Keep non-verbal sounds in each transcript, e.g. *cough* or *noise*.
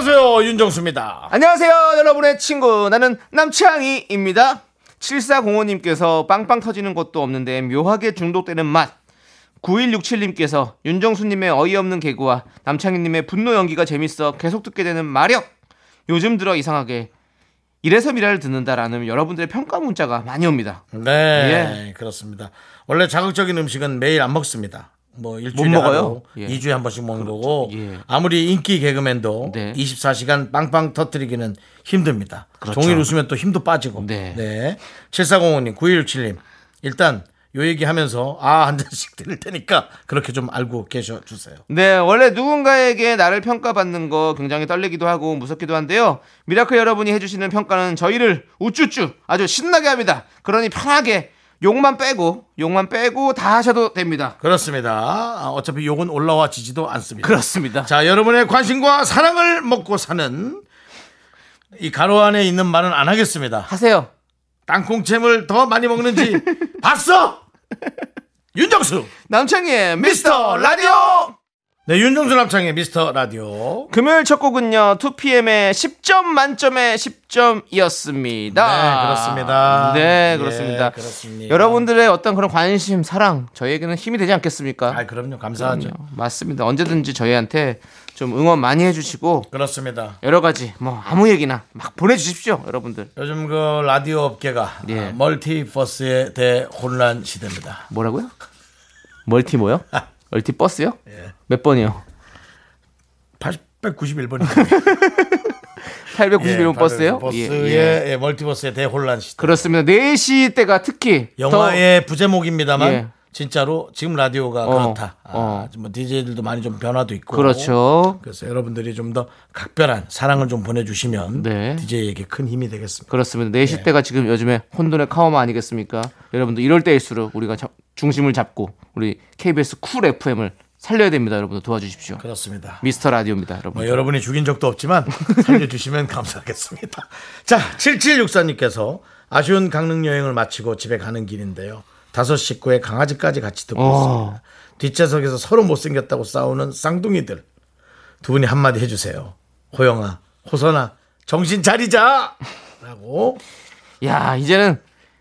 안녕하세요 윤정수입니다. 안녕하세요, 여러분의 친구. 나는 남창희입니다. 7405님께서 빵빵 터지는 것도 없는데 묘하게 중독되는 맛. 9167님께서 윤정수님의 어이없는 개그와 남창희님의 분노 연기가 재밌어 계속 듣게 되는 마력. 요즘 들어 이상하게 이래서 미라를 듣는다라는 여러분들의 평가 문자가 많이 옵니다. 네 그렇습니다. 원래 자극적인 음식은 매일 안 먹습니다. 뭐 일주일에 못 먹어요? 예. 2주에 한 번씩 먹는 거고 예. 아무리 인기 개그맨도 네. 24시간 빵빵 터뜨리기는 힘듭니다. 그렇죠. 종일 웃으면 또 힘도 빠지고. 네. 7405님, 9167님. 일단 요 얘기 하면서 아 한 잔씩 드릴 테니까 그렇게 좀 알고 계셔 주세요. 네, 원래 누군가에게 나를 평가받는 거 굉장히 떨리기도 하고 무섭기도 한데요. 미라클 여러분이 해주시는 평가는 저희를 우쭈쭈 아주 신나게 합니다. 그러니 편하게 욕만 빼고 욕만 빼고 다 하셔도 됩니다. 그렇습니다. 아, 어차피 욕은 올라와지지도 않습니다. 그렇습니다. 자, 여러분의 관심과 사랑을 먹고 사는 이 가로 안에 있는 말은 안 하겠습니다. 하세요. 땅콩잼을 더 많이 먹는지 *laughs* 봤어? 윤정수 남창희의 미스터 라디오. 네, 윤정수 남창의 미스터 라디오. 금요일 첫 곡은요 2PM의 10점 만점의 10점이었습니다. 네, 그렇습니다. 네 예, 그렇습니다. 그렇습니다. 여러분들의 어떤 그런 관심, 사랑 저희에게는 힘이 되지 않겠습니까? 아, 그럼요. 감사하죠. 그럼요. 맞습니다. 언제든지 저희한테 좀 응원 많이 해주시고 그렇습니다. 여러 가지 뭐 아무 얘기나 막 보내주십시오, 여러분들. 요즘 그 라디오 업계가 예. 아, 멀티버스의 대혼란 시대입니다. 뭐라고요? 멀티 뭐요? *laughs* 멀티 버스요? 예. 몇 번이요? 891번입니다. 891번 *laughs* 버스요? 버스의 예, 예. 예, 멀티버스의 대혼란 시대. 그렇습니다. 4시 때가 특히 영화의 부제목입니다만 예. 진짜로 지금 라디오가 어, 그렇다. 아, 어. 뭐 DJ들도 많이 좀 변화도 있고. 더 그렇죠. 그래서 여러분들이 좀 더 각별한 사랑을 좀 보내주시면 네. DJ에게 큰 힘이 되겠습니다. 그렇습니다. 4시 때가 지금 요즘에 혼돈의 카오스 아니겠습니까? 여러분들 이럴 때일수록 우리가 자- 중심을 잡고 우리 KBS 쿨 FM을 살려야 됩니다. 여러분들 도와주십시오. 그렇습니다. 미스터 라디오입니다, 여러분. 뭐 여러분이 죽인 적도 없지만 *laughs* 살려주시면 감사하겠습니다. 자, 7764님께서 아쉬운 강릉 여행을 마치고 집에 가는 길인데요. 다섯 식구의 강아지까지 같이 듣고 어. 있습니다. 뒷좌석에서 서로 못생겼다고 싸우는 쌍둥이들. 두 분이 한마디 해주세요. 호영아, 호선아, 정신 차리자! 라고. 야, 이제는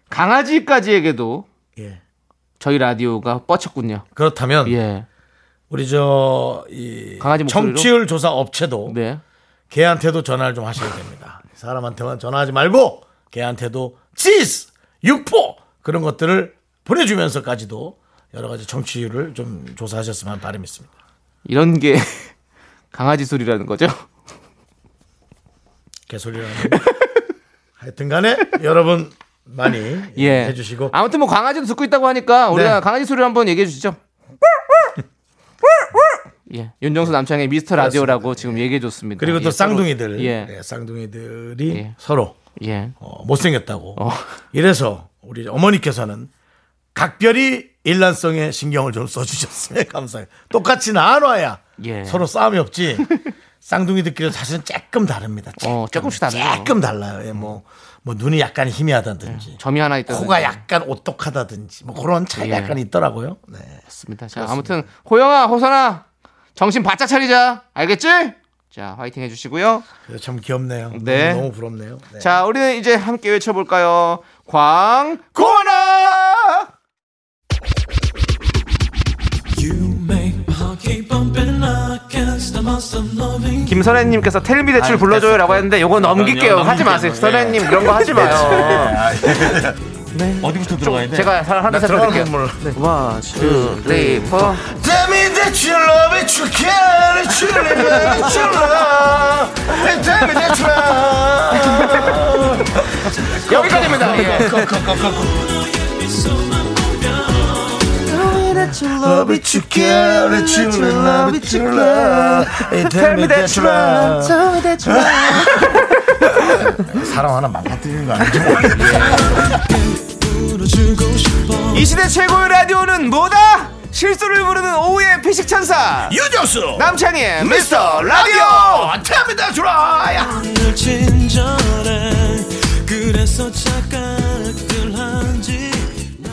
강아지까지에게도 예. 저희 라디오가 뻗쳤군요. 그렇다면 예. 우리 저, 이 강아지 목소리로? 청취율 조사 업체도 네. 걔한테도 전화를 좀 하셔야 됩니다. 사람한테만 전화하지 말고 걔한테도 치즈, 육포 그런 것들을 보내주면서까지도 여러 가지 정치율을 좀 조사하셨으면 바람이 있습니다. 이런 게 *laughs* 강아지 소리라는 거죠? 개소리라는. 하여튼간에 여러분 많이 *laughs* 예. 해주시고 아무튼 뭐 강아지도 듣고 있다고 하니까 우리가 네. 강아지 소리를 한번 얘기해 주시죠. *laughs* 예. 윤정수 남창의 미스터 라디오라고 지금 얘기해 줬습니다. 그리고 또 예, 쌍둥이들, 예. 예, 쌍둥이들이 예. 서로 예. 어, 못생겼다고. 어. 이래서 우리 어머니께서는 각별히 일란성에 신경을 좀 써주셨으면 *laughs* 감사해요. 똑같이 나눠야 예. 서로 싸움이 없지. 쌍둥이들끼리 사실은 조금 다릅니다. 어, 조금씩 다르죠. 조금 달라요. 예, 뭐, 뭐 눈이 약간 희미하다든지. 점이 하나 있다. 코가 약간 오똑하다든지 뭐 그런 차이가 예. 약간 있더라고요. 네. 맞습니다. 자, 아무튼 호영아, 호선아, 정신 바짝 차리자. 알겠지? 자, 화이팅 해주시고요. 참 귀엽네요. 네. 너무, 너무 부럽네요. 네. 자, 우리는 이제 함께 외쳐볼까요? 광고나! 김선혜님께서 텔미 대출 불러줘요라고 했는데 요거 넘길게요. 하지 마세요. 선혜님 이런 거 하지 마요. *laughs* 어디부터 들어가야 돼? 제가 하나. 건 원, 투, 쓰리, 포. Tell me that you love it, you care, that you live it, that you love. Tell me that you love. 여기까지입니다. 예. That you love it, you care, that you love it, you care. Tell me that you love, tell me that you love. 사람 하나 망가뜨리는 거 아니죠? 이 시대 최고의 라디오는 뭐다? 실수를 부르는 오후의 피식 천사 유정수 남창희의 미스터 라디오. 태합니다 주라야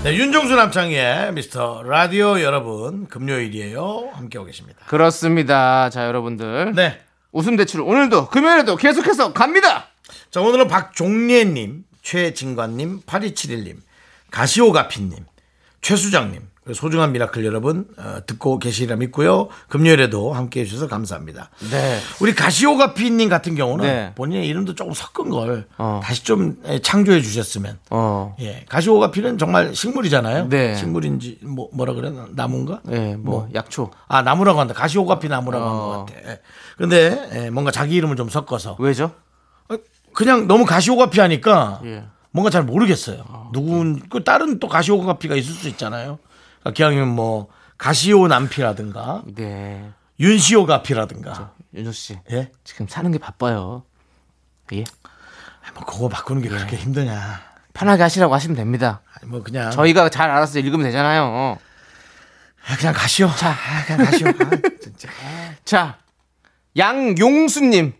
네, 윤정수 남창희의 미스터 라디오 여러분 금요일이에요 함께하고 계십니다 그렇습니다. 자 여러분들 네 웃음 대출 오늘도 금요일에도 계속해서 갑니다. 자, 오늘은 박종례님, 최진관님, 8271님, 가시오가피님, 최수장님, 그리고 소중한 미라클 여러분 어, 듣고 계시리라 믿고요. 금요일에도 함께 해 주셔서 감사합니다. 네. 우리 가시오가피님 같은 경우는 네. 본인의 이름도 조금 섞은 걸 어. 다시 좀 예, 창조해 주셨으면. 어. 예, 가시오가피는 정말 식물이잖아요. 네. 식물인지 뭐 뭐라 그래 나무인가? 예, 뭐, 약초. 아 나무라고 한다. 가시오가피 나무라고 한 어. 것 같아. 예. 근데 예, 뭔가 자기 이름을 좀 섞어서 왜죠? 그냥 너무 가시오가피 하니까 예. 뭔가 잘 모르겠어요. 누군 그 다른 또 가시오 가피가 있을 수 있잖아요. 그러니까 기왕이면 뭐 가시오 남피라든가 네. 윤시오 가피라든가 윤조 씨. 예? 지금 사는 게 바빠요. 예. 뭐 그거 바꾸는 게 그렇게 힘드냐? 편하게 하시라고 하시면 됩니다. 아니, 뭐 그냥 저희가 잘 알아서 읽으면 되잖아요. 아, 그냥 가시오. 자, 아, 그냥 가시오. 아, 진짜. 자, 양용수님.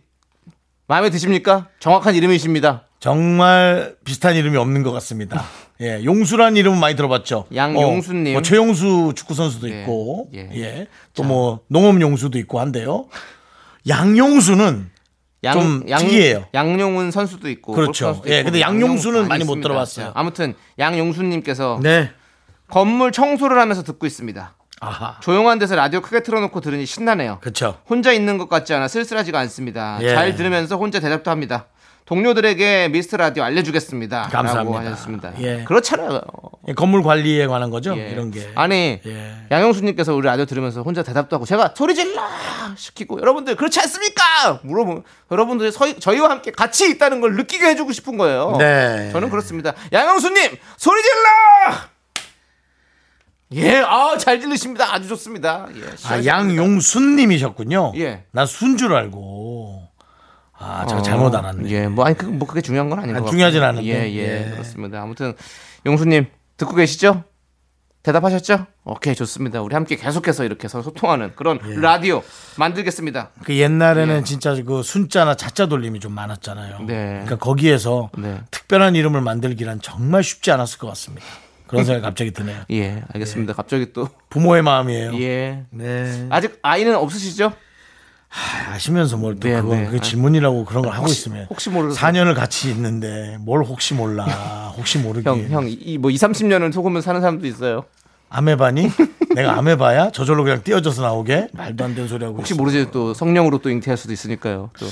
마음에 드십니까? 정확한 이름이십니다. 정말 비슷한 이름이 없는 것 같습니다. *laughs* 예, 용수란 이름은 많이 들어봤죠. 양용수님. 어, 뭐 최용수 축구 선수도 예, 있고, 예. 예, 또뭐 농업 용수도 있고 한데요. 양용수는 좀 특이해요. 양용훈 선수도 있고. 그렇죠. 선수도 예, 있고. 근데 양용수는 양용- 많이 못. 들어봤어요. 자, 아무튼 양용수님께서 네. 건물 청소를 하면서 듣고 있습니다. 아하. 조용한 데서 라디오 크게 틀어놓고 들으니 신나네요. 그렇죠. 혼자 있는 것 같지 않아 쓸쓸하지가 않습니다. 예. 잘 들으면서 혼자 대답도 합니다. 동료들에게 미스터 라디오 알려주겠습니다. 감사합니다. 하셨습니다. 예. 그렇잖아요. 예, 건물 관리에 관한 거죠. 예. 이런 게. 아니 예. 양영수님께서 우리 라디오 들으면서 혼자 대답도 하고 제가 소리 질러 시키고 여러분들 그렇지 않습니까? 물어보 여러분들이 서, 저희와 함께 같이 있다는 걸 느끼게 해주고 싶은 거예요. 네. 저는 그렇습니다. 양영수님 소리 질러. 예, 아 잘 들리십니다. 아주 좋습니다. 예, 아. 양용순님이셨군요. 예. 난 순줄 알고. 아, 제가 잘못 알았네. 예, 뭐 아니 그, 뭐 그게 중요한 건 아닌 아, 것 중요하진 같고요. 않은데. 예, 예, 예. 그렇습니다. 아무튼 용수님 듣고 계시죠? 대답하셨죠? 오케이 좋습니다. 우리 함께 계속해서 이렇게 서로 소통하는 그런 예. 라디오 만들겠습니다. 그 옛날에는 진짜 그 순자나 자자 돌림이 좀 많았잖아요. 예. 네. 그러니까 거기에서 네. 특별한 이름을 만들기란 정말 쉽지 않았을 것 같습니다. 그런 생각이 갑자기 드네요. 예, 알겠습니다. 갑자기 또 부모의 마음이에요. 예. 네. 아직 아이는 없으시죠? 아시면서 뭘또 네, 그거 네. 그게 질문이라고 그런 걸 하고 있으면 혹시 모르서. 4년을 같이 있는데 뭘 혹시 몰라. *laughs* 혹시 모르게. 형, 형, 이뭐 2, 30년을 속으면 사는 사람도 있어요. 아메바니? *laughs* 내가 아메바야? 저절로 그냥 띄어져서 나오게? 말도 안 되는 소리 하고 혹시 있어. 모르지 또 성령으로 또 잉태할 수도 있으니까요. 또.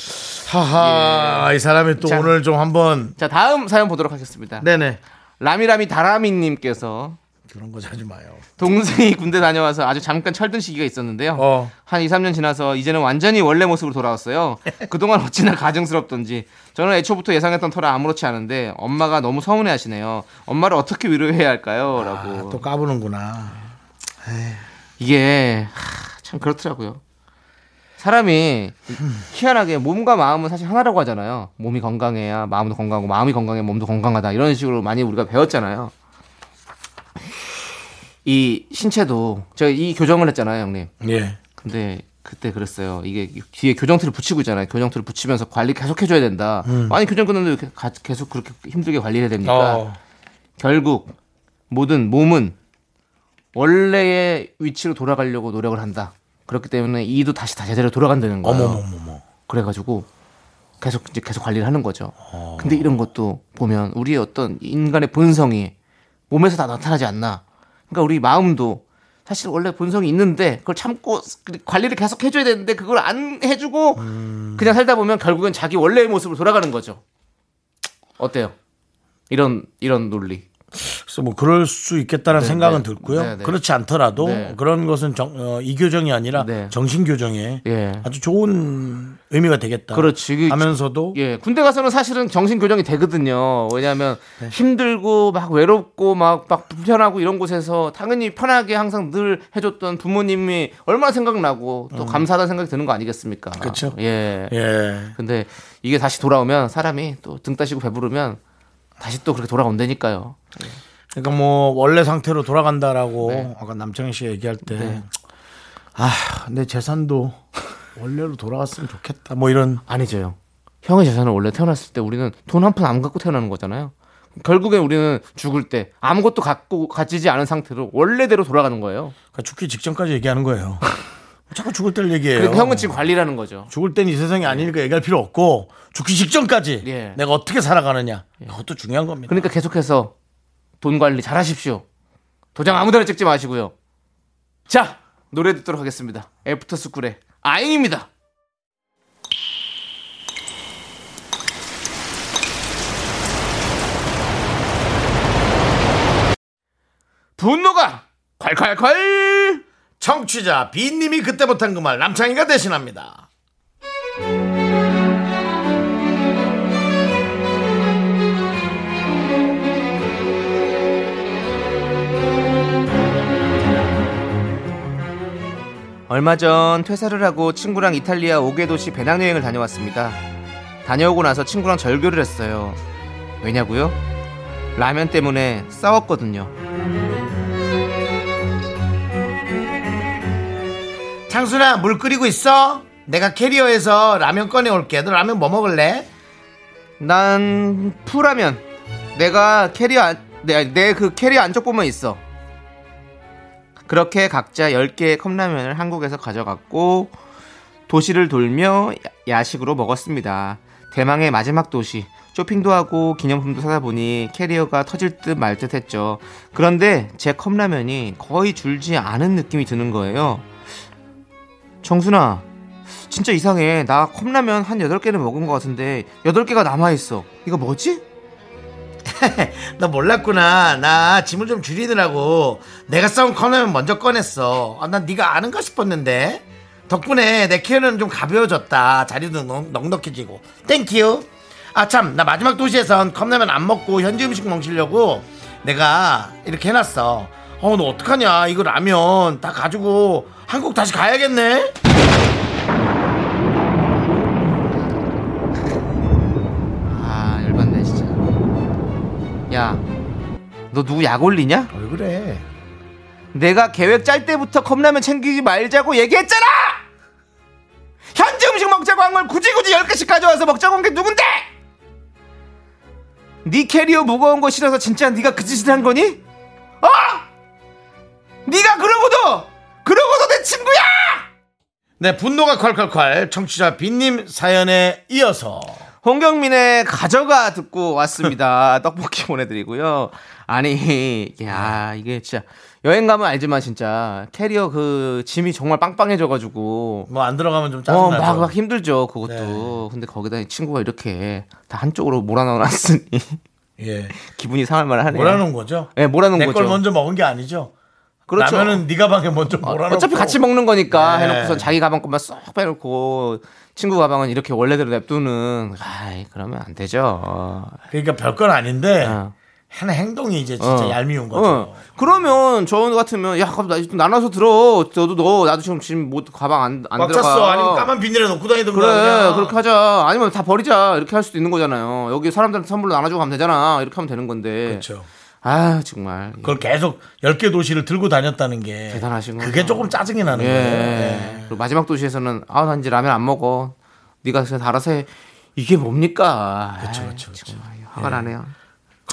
하하, 이 사람이 또 자. 오늘 좀 한번 자, 다음 사연 보도록 하겠습니다. 네네. 라미라미 다라미님께서 그런 거 하지 마요. 동생이 군대 다녀와서 아주 잠깐 철든 시기가 있었는데요. 어. 한 2, 3년 지나서 이제는 완전히 원래 모습으로 돌아왔어요. *laughs* 그동안 어찌나 가증스럽던지 저는 애초부터 예상했던 터라 아무렇지 않은데 엄마가 너무 서운해 하시네요. 엄마를 어떻게 위로해야 할까요? 라고. 아, 또 까부는구나. 이게 하, 참 그렇더라고요. 사람이 희한하게 몸과 마음은 사실 하나라고 하잖아요. 몸이 건강해야 마음도 건강하고 마음이 건강해 몸도 건강하다 이런 식으로 많이 우리가 배웠잖아요. 이 신체도 제가 이 교정을 했잖아요, 형님. 예. 근데 그때 그랬어요. 이게 뒤에 교정틀을 붙이고 있잖아요. 교정틀을 붙이면서 관리 계속 해줘야 된다. 아니 교정 가- 계속 그렇게 힘들게 관리해야 됩니까? 어. 결국 모든 몸은 원래의 위치로 돌아가려고 노력을 한다. 그렇기 때문에 이도 다시 다 제대로 돌아간다는 거예요. 어머머머머. 그래가지고 계속 이제 계속 관리를 하는 거죠. 근데 이런 것도 보면 우리의 어떤 인간의 본성이 몸에서 다 나타나지 않나. 그러니까 우리 마음도 사실 원래 본성이 있는데 그걸 참고 관리를 계속 해줘야 되는데 그걸 안 해주고 그냥 살다 보면 결국엔 자기 원래의 모습으로 돌아가는 거죠. 어때요? 이런 이런 논리. 그래서 뭐 그럴 수 있겠다는 네, 생각은 네. 들고요. 네, 네. 그렇지 않더라도 네. 그런 것은 정, 어, 이교정이 아니라 네. 정신 교정에 예. 아주 좋은 의미가 되겠다. 그렇지. 이게 하면서도 예, 군대 가서는 사실은 정신 교정이 되거든요. 왜냐하면 네. 힘들고 막 외롭고 막, 막 불편하고 이런 곳에서 당연히 편하게 항상 늘 해줬던 부모님이 얼마나 생각나고 또 감사하다는 생각이 드는 거 아니겠습니까? 음. 그쵸. 예. 예. 근데 이게 다시 돌아오면 사람이 또 등 따시고 배부르면 다시 또 그렇게 돌아온다니까요. 그러니까 뭐 원래 상태로 돌아간다라고 네. 아까 남창희 씨가 얘기할 때 네. 아, 내 재산도 원래로 돌아갔으면 좋겠다. 뭐 이런 아니죠. 형의 재산은 원래 태어났을 때 우리는 돈 한 푼 안 갖고 태어나는 거잖아요. 결국엔 우리는 죽을 때 아무것도 갖고 가지지 않은 상태로 원래대로 돌아가는 거예요. 그러니까 죽기 직전까지 얘기하는 거예요. *laughs* 자꾸 죽을 때를 얘기해요. 그러니까 형은 지금 관리라는 거죠. 죽을 땐 이 세상이 아니니까 얘기할 필요 없고 죽기 직전까지 예. 내가 어떻게 살아가느냐 그것도 중요한 겁니다. 그러니까 계속해서 돈 관리 잘 하십시오. 도장 아무데나 찍지 마시고요. 자, 노래 듣도록 하겠습니다. 애프터 스쿨의 아잉입니다. 분노가 콸콸콸! 청취자 비님이 그때 못한 그 말 남창희가 대신합니다. 얼마 전 퇴사를 하고 친구랑 이탈리아 5개 도시 배낭여행을 다녀왔습니다. 다녀오고 나서 친구랑 절교를 했어요. 왜냐고요? 라면 때문에 싸웠거든요. 창순아 물 끓이고 있어? 내가 캐리어에서 라면 꺼내 올게. 너 라면 뭐 먹을래? 난 풀라면. 내가 캐리어 안, 내그 캐리어 안쪽 부분에 있어. 그렇게 각자 10개의 컵라면을 한국에서 가져갔고 도시를 돌며 야- 야식으로 먹었습니다. 대망의 마지막 도시. 쇼핑도 하고 기념품도 사다 보니 캐리어가 터질 듯 말 듯 했죠. 그런데 제 컵라면이 거의 줄지 않은 느낌이 드는 거예요. 정순아, 진짜 이상해. 나 컵라면 한 8개는 먹은 것 같은데 8개가 남아있어. 이거 뭐지? *laughs* 너 몰랐구나. 나 짐을 좀 줄이느라고 내가 싸운 컵라면 먼저 꺼냈어. 아, 난 네가 아는가 싶었는데 덕분에 내 캐리어는 좀 가벼워졌다. 자리도 넉- 넉넉해지고. Thank you. 아 참, 나 마지막 도시에선 컵라면 안 먹고 현지 음식 먹으려고 내가 이렇게 해놨어. 어, 너 어떡하냐? 이거 라면 다 가지고 한국 다시 가야겠네. 너 누구 약 올리냐? 왜 그래? 내가 계획 짤 때부터 컵라면 챙기지 말자고 얘기했잖아! 현지 음식 먹자고 한 걸 굳이 굳이 10개씩 가져와서 먹자고 한 게 누군데? 네 캐리어 무거운 거 싫어서 진짜 네가 그 짓을 한 거니? 어? 네가 그러고도 그러고도 내 친구야! 네, 분노가 콸콸콸 청취자 빈님 사연에 이어서 홍경민의 가져가 듣고 왔습니다. *laughs* 떡볶이 보내드리고요. 아니, 야, 이게 진짜 여행 가면 알지만 진짜 캐리어 그 짐이 정말 빵빵해져가지고 뭐 안 들어가면 좀 어, 짜증나죠. 막, 막 힘들죠, 그것도. 네. 근데 거기다 이 친구가 이렇게 다 한쪽으로 몰아넣어놨으니 예. *laughs* 기분이 상할 만 하네요. 몰아놓은 거죠? 네, 몰아놓은 내 거죠. 걸 먼저 먹은 게 아니죠. 그렇죠. 라면은 네 가방에 먼저 어, 몰아놓고 어차피 같이 먹는 거니까 네. 해놓고선 자기 가방 것만 쏙 빼놓고 친구 가방은 이렇게 원래대로 냅두는 아이 그러면 안 되죠. 어. 그러니까 별건 아닌데 어. 하는 행동이 이제 진짜 어. 얄미운 거죠. 어. 그러면 저 같으면 야 그럼 나 좀 나눠서 들어. 너도 너 나도 지금 지금 뭐 가방 안안꽉 들어가. 찼어. 아니면 까만 비닐에 넣고 다니든가. 그래 그냥. 그렇게 하자. 아니면 다 버리자. 이렇게 할 수도 있는 거잖아요. 여기 사람들한테 선물로 나눠주고 가면 되잖아. 이렇게 하면 되는 건데. 그렇죠. 아 정말. 그걸 계속 10개 도시를 들고 다녔다는 게 대단하신 거죠. 그게 조금 짜증이 나는 예. 거예요. 예. 그리고 마지막 도시에서는 아, 난 이제 라면 안 먹어. 네가 그냥 다 알아서 해. 이게 뭡니까? 그쵸, 그쵸. 정말 화가 나네요.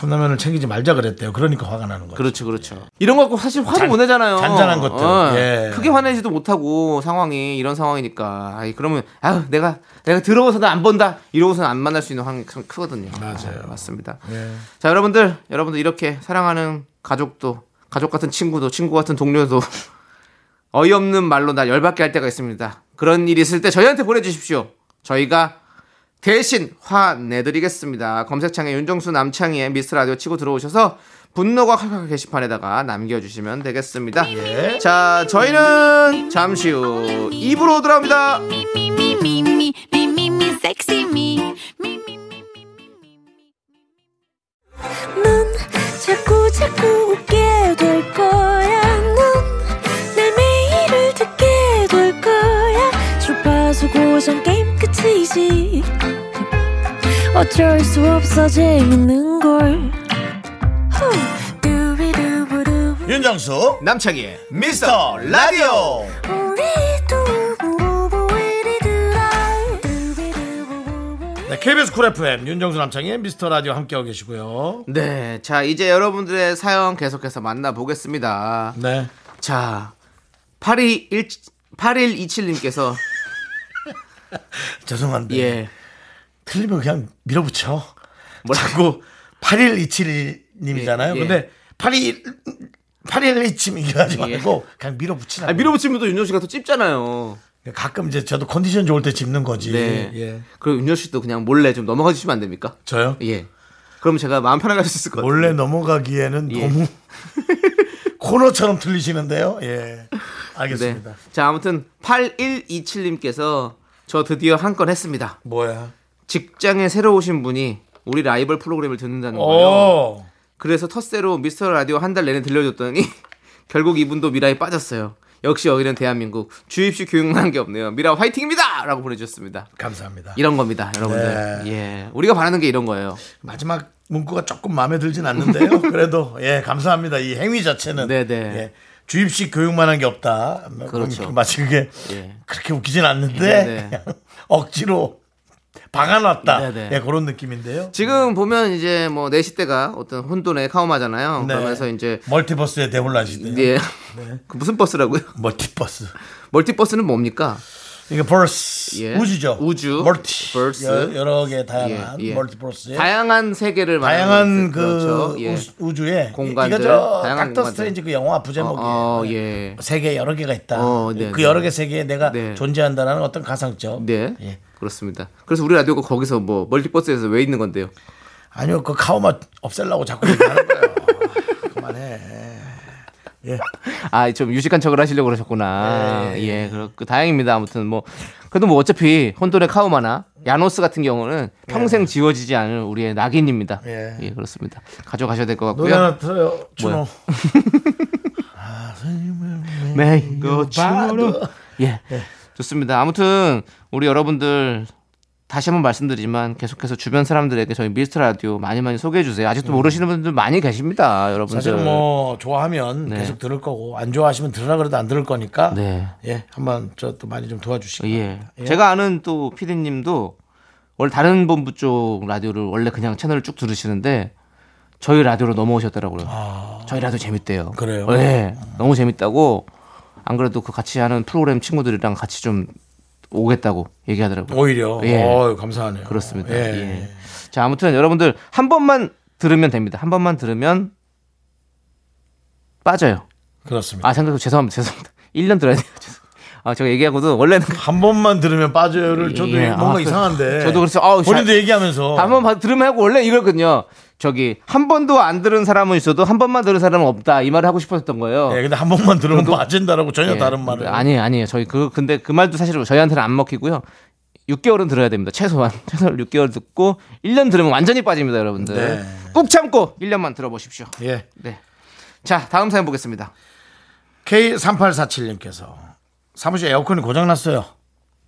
컵라면을 챙기지 말자 그랬대요. 그러니까 화가 나는 거죠. 그렇죠, 그렇죠. 이런 거 갖고 사실 화도 잔- 못 내잖아요. 잔잔한 것들. 어, 예. 크게 화내지도 못하고 상황이 이런 상황이니까. 아이, 그러면 아유 내가 내가 들어서는 안 본다. 이러고서는 안 만날 수 있는 확률이 참 크거든요. 맞아요. 아, 맞습니다. 예. 자, 여러분들, 여러분들 이렇게 사랑하는 가족도 가족 같은 친구도 친구 같은 동료도 *laughs* 어이없는 말로 날 열받게 할 때가 있습니다. 그런 일이 있을 때 저희한테 보내주십시오. 저희가 대신 화내드리겠습니다. 검색창에 윤정수 남창희의 미스 라디오 치고 들어오셔서 분노가 칼칼 게시판에다가 남겨주시면 되겠습니다. 자, 저희는 잠시 후 입으로 돌아옵니다. 자꾸 자꾸 웃게 될 거야. 넌내 매일을 듣게 될 거야. 주파수 고정 게임 끝이지. 어쩔 수 없어 재밌는 걸. 윤정수 남창희의 미스터 라디오. 네, KBS 쿨 FM 윤정수 남창희의 미스터 라디오 함께하고 계시고요. 네, 자 이제 여러분들의 사연 계속해서 만나보겠습니다. 네. 자, 8217 8127님께서 *laughs* 죄송한데. 예, 틀리면 그냥 밀어붙여 자꾸 8127님이잖아요 예, 예. 근데 81 8127 이겨가지 예. 말고 그냥 밀어붙이라 아, 밀어붙이면 또 윤정 씨가 또 찝잖아요. 가끔 이제 저도 컨디션 좋을 때 짚는 거지 네. 예. 그럼 윤정 씨도 그냥 몰래 좀 넘어가 주시면 안 됩니까? 저요? 예. 그럼 제가 마음 편하게 할 수 있을 것 같아요. 몰래 넘어가기에는 예. 너무 *laughs* 코너처럼 틀리시는데요 예 네. 알겠습니다 자, 아무튼 8127님께서 저 드디어 한 건 했습니다. 뭐야 직장에 새로 오신 분이 우리 라이벌 프로그램을 듣는다는 거예요. 오 그래서 텃세로 미스터 라디오 한 달 내내 들려줬더니 *laughs* 결국 이분도 미라에 빠졌어요. 역시 여기는 대한민국 주입식 교육만 한 게 없네요. 미라 화이팅입니다! 라고 보내주셨습니다. 감사합니다 이런 겁니다, 여러분들. 네. 예. 우리가 바라는 게 이런 거예요. 마지막 문구가 조금 마음에 들진 않는데요. *laughs* 그래도 예 감사합니다. 이 행위 자체는 네네. 예, 주입식 교육만 한 게 없다. 그렇죠. 마치 그게 예. 그렇게 웃기진 않는데 네네. 그냥 *laughs* 억지로 박아놨다. 네네. 예, 그런 느낌인데요. 지금 보면 이제 뭐 4시 때가 어떤 혼돈의 카오스잖아요. 네. 그러면서 이제 multiverse의 대혼란 시대. 예. *laughs* 그 무슨 verse라고요? multiverse. Multiverse는 뭡니까? 이게 verse 예. 우주죠. 우주. Multi. Verse. 여- 여러 개 다양한 예, 예. Multiverse에 다양한 세계를 다양한 것, 그 그렇죠. 예. 우, 주에 공간들, 이거 저 다양한 닥터 공간들. 스트레인지 그 영화 부제목이에요. 어, 어, 예. 세계 여러 개가 있다. 어, 네, 그 네. 여러 개 세계에 내가 네. 존재한다라는 어떤 가상적. 네. 예. 그렇습니다. 그래서 우리 라디오가 거기서 뭐 멀티버스에서 왜 있는 건데요? 아니요, 그 카오마 없애려고 자꾸 얘기하는 거예요. *laughs* 그만해. 예. 아, 좀 유식한 척을 하시려고 그러셨구나. 예, 예, 그, 그 다행입니다. 아무튼 뭐 그래도 뭐 어차피 혼돈의 카우마나 야노스 같은 경우는 평생 지워지지 않을 우리의 낙인입니다. 예. 예, 그렇습니다. 가져가셔야 될것 노래 같고요. 하나 틀어요. 준호. *laughs* 매거 봐도. 예. 좋습니다. 아무튼 우리 여러분들 다시 한번 말씀드리지만 계속해서 주변 사람들에게 저희 미스터 라디오 많이 많이 소개해 주세요. 아직도 모르시는 분들 많이 계십니다, 여러분들. 사실은 뭐 좋아하면 네. 계속 들을 거고 안 좋아하시면 들으라 그래도 안 들을 거니까 네. 예 한번 저 또 많이 좀 도와주시기 예. 예. 제가 아는 또 피디님도 원래 다른 본부 쪽 라디오를 원래 그냥 채널을 쭉 들으시는데 저희 라디오로 넘어오셨더라고요. 저희 라디오 재밌대요. 아. 그래요? 네. 너무 재밌다고 안 그래도 그 같이 하는 프로그램 친구들이랑 같이 좀 오겠다고 얘기하더라고요. 오히려 예. 어 감사하네요. 그렇습니다. 예. 예. 자, 아무튼 여러분들 한 번만 들으면 됩니다. 한 번만 들으면 빠져요. 그렇습니다. 아, 생각 죄송합니다. 죄송합니다. *laughs* 1년 들어야 돼요. 죄송- 아, 제가 얘기하고도 원래는 *laughs* 한 번만 들으면 빠져요를 저도 예. 뭔가 아, 그- 이상한데. 저도 그래서 아우, 본인도 자- 얘기하면서 한번 봐- 들으면 하고 원래 이거거든요. 저기 한 번도 안 들은 사람은 있어도 한 번만 들은 사람은 없다 이 말을 하고 싶었던 거예요. 예, 근데 한 번만 들으면 빠진다라고 전혀 예. 다른 말을. 아니에요, 아니에요. 저희 그 근데 그 말도 사실 저희한테는 안 먹히고요. 6개월은 들어야 됩니다. 최소한 *laughs* 최소한 6개월 듣고 1년 들으면 완전히 빠집니다, 여러분들. 네. 꾹 참고 1년만 들어보십시오. 예. 네. 자, 다음 사연 보겠습니다. K3847님께서 사무실 에어컨이 고장났어요.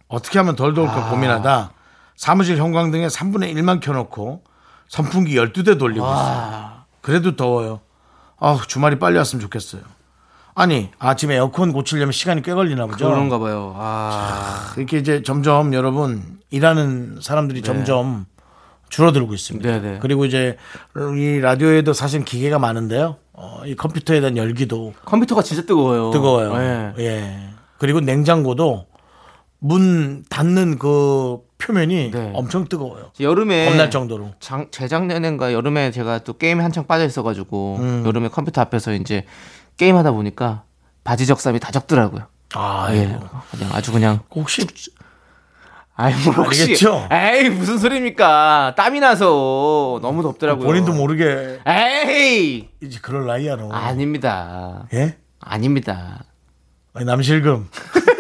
어떻게 하면 덜 더울까 고민하다 사무실 형광등에 3분의 1만 켜놓고 선풍기 12대 돌리고 있어요. 그래도 더워요. 아 주말이 빨리 왔으면 좋겠어요. 아니 아침에 에어컨 고치려면 시간이 꽤 걸리나 보죠. 그런가 봐요. 아, 이렇게 이제 점점 여러분 일하는 사람들이 점점 줄어들고 있습니다. 네, 네. 그리고 이제 이 라디오에도 사실 기계가 많은데요. 어, 이 컴퓨터에 대한 열기도 컴퓨터가 진짜 뜨거워요. 뜨거워요. 네. 예. 그리고 냉장고도 문 닫는 그 표면이 네. 엄청 뜨거워요. 여름에 겁날 정도로. 장, 재작년인가 여름에 제가 또 게임에 한창 빠져 있어가지고 음. 여름에 컴퓨터 앞에서 이제 게임 하다 보니까 바지 적삼이 다 적더라고요. 아, 예, 예. 그냥 아주 그냥 혹시 아이 뭐 혹시 알겠죠? 에이 무슨 소리입니까? 땀이 나서 너무 덥더라고요. 본인도 모르게 에이 이제 그럴 나이야 너. 아닙니다. 예? 아닙니다. 아니, 남실금. *laughs*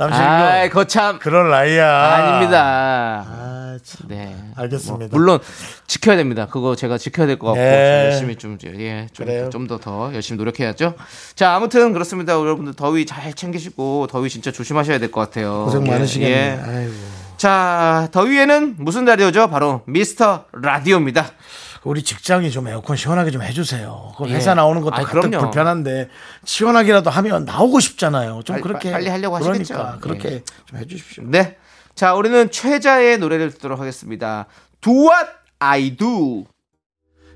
남실금. 아이 거참 그럴 나이야. 아닙니다. 아, 참. 네. 알겠습니다. 뭐, 물론 지켜야 됩니다. 그거 제가 지켜야 될 것 같고 네. 열심히 좀 예, 그래요. 좀좀더더 열심히 노력해야죠. 자, 아무튼 그렇습니다. 여러분들 더위 잘 챙기시고 더위 진짜 조심하셔야 될 것 같아요. 고생 예, 많으시겠네. 예. 아이고. 자, 더위에는 무슨 라디오죠? 바로 미스터 라디오입니다. 우리 직장이 좀 에어컨 시원하게 좀 해주세요. 그 예. 회사 나오는 것도 가뜩 그럼요. 불편한데 시원하게라도 하면 나오고 싶잖아요. 좀 빨리, 그렇게 빨리 하려고 그러니까 하시겠죠. 그렇게 예. 좀 해주십시오. 네. 자, 우리는 최자의 노래를 듣도록 하겠습니다. Do what I do.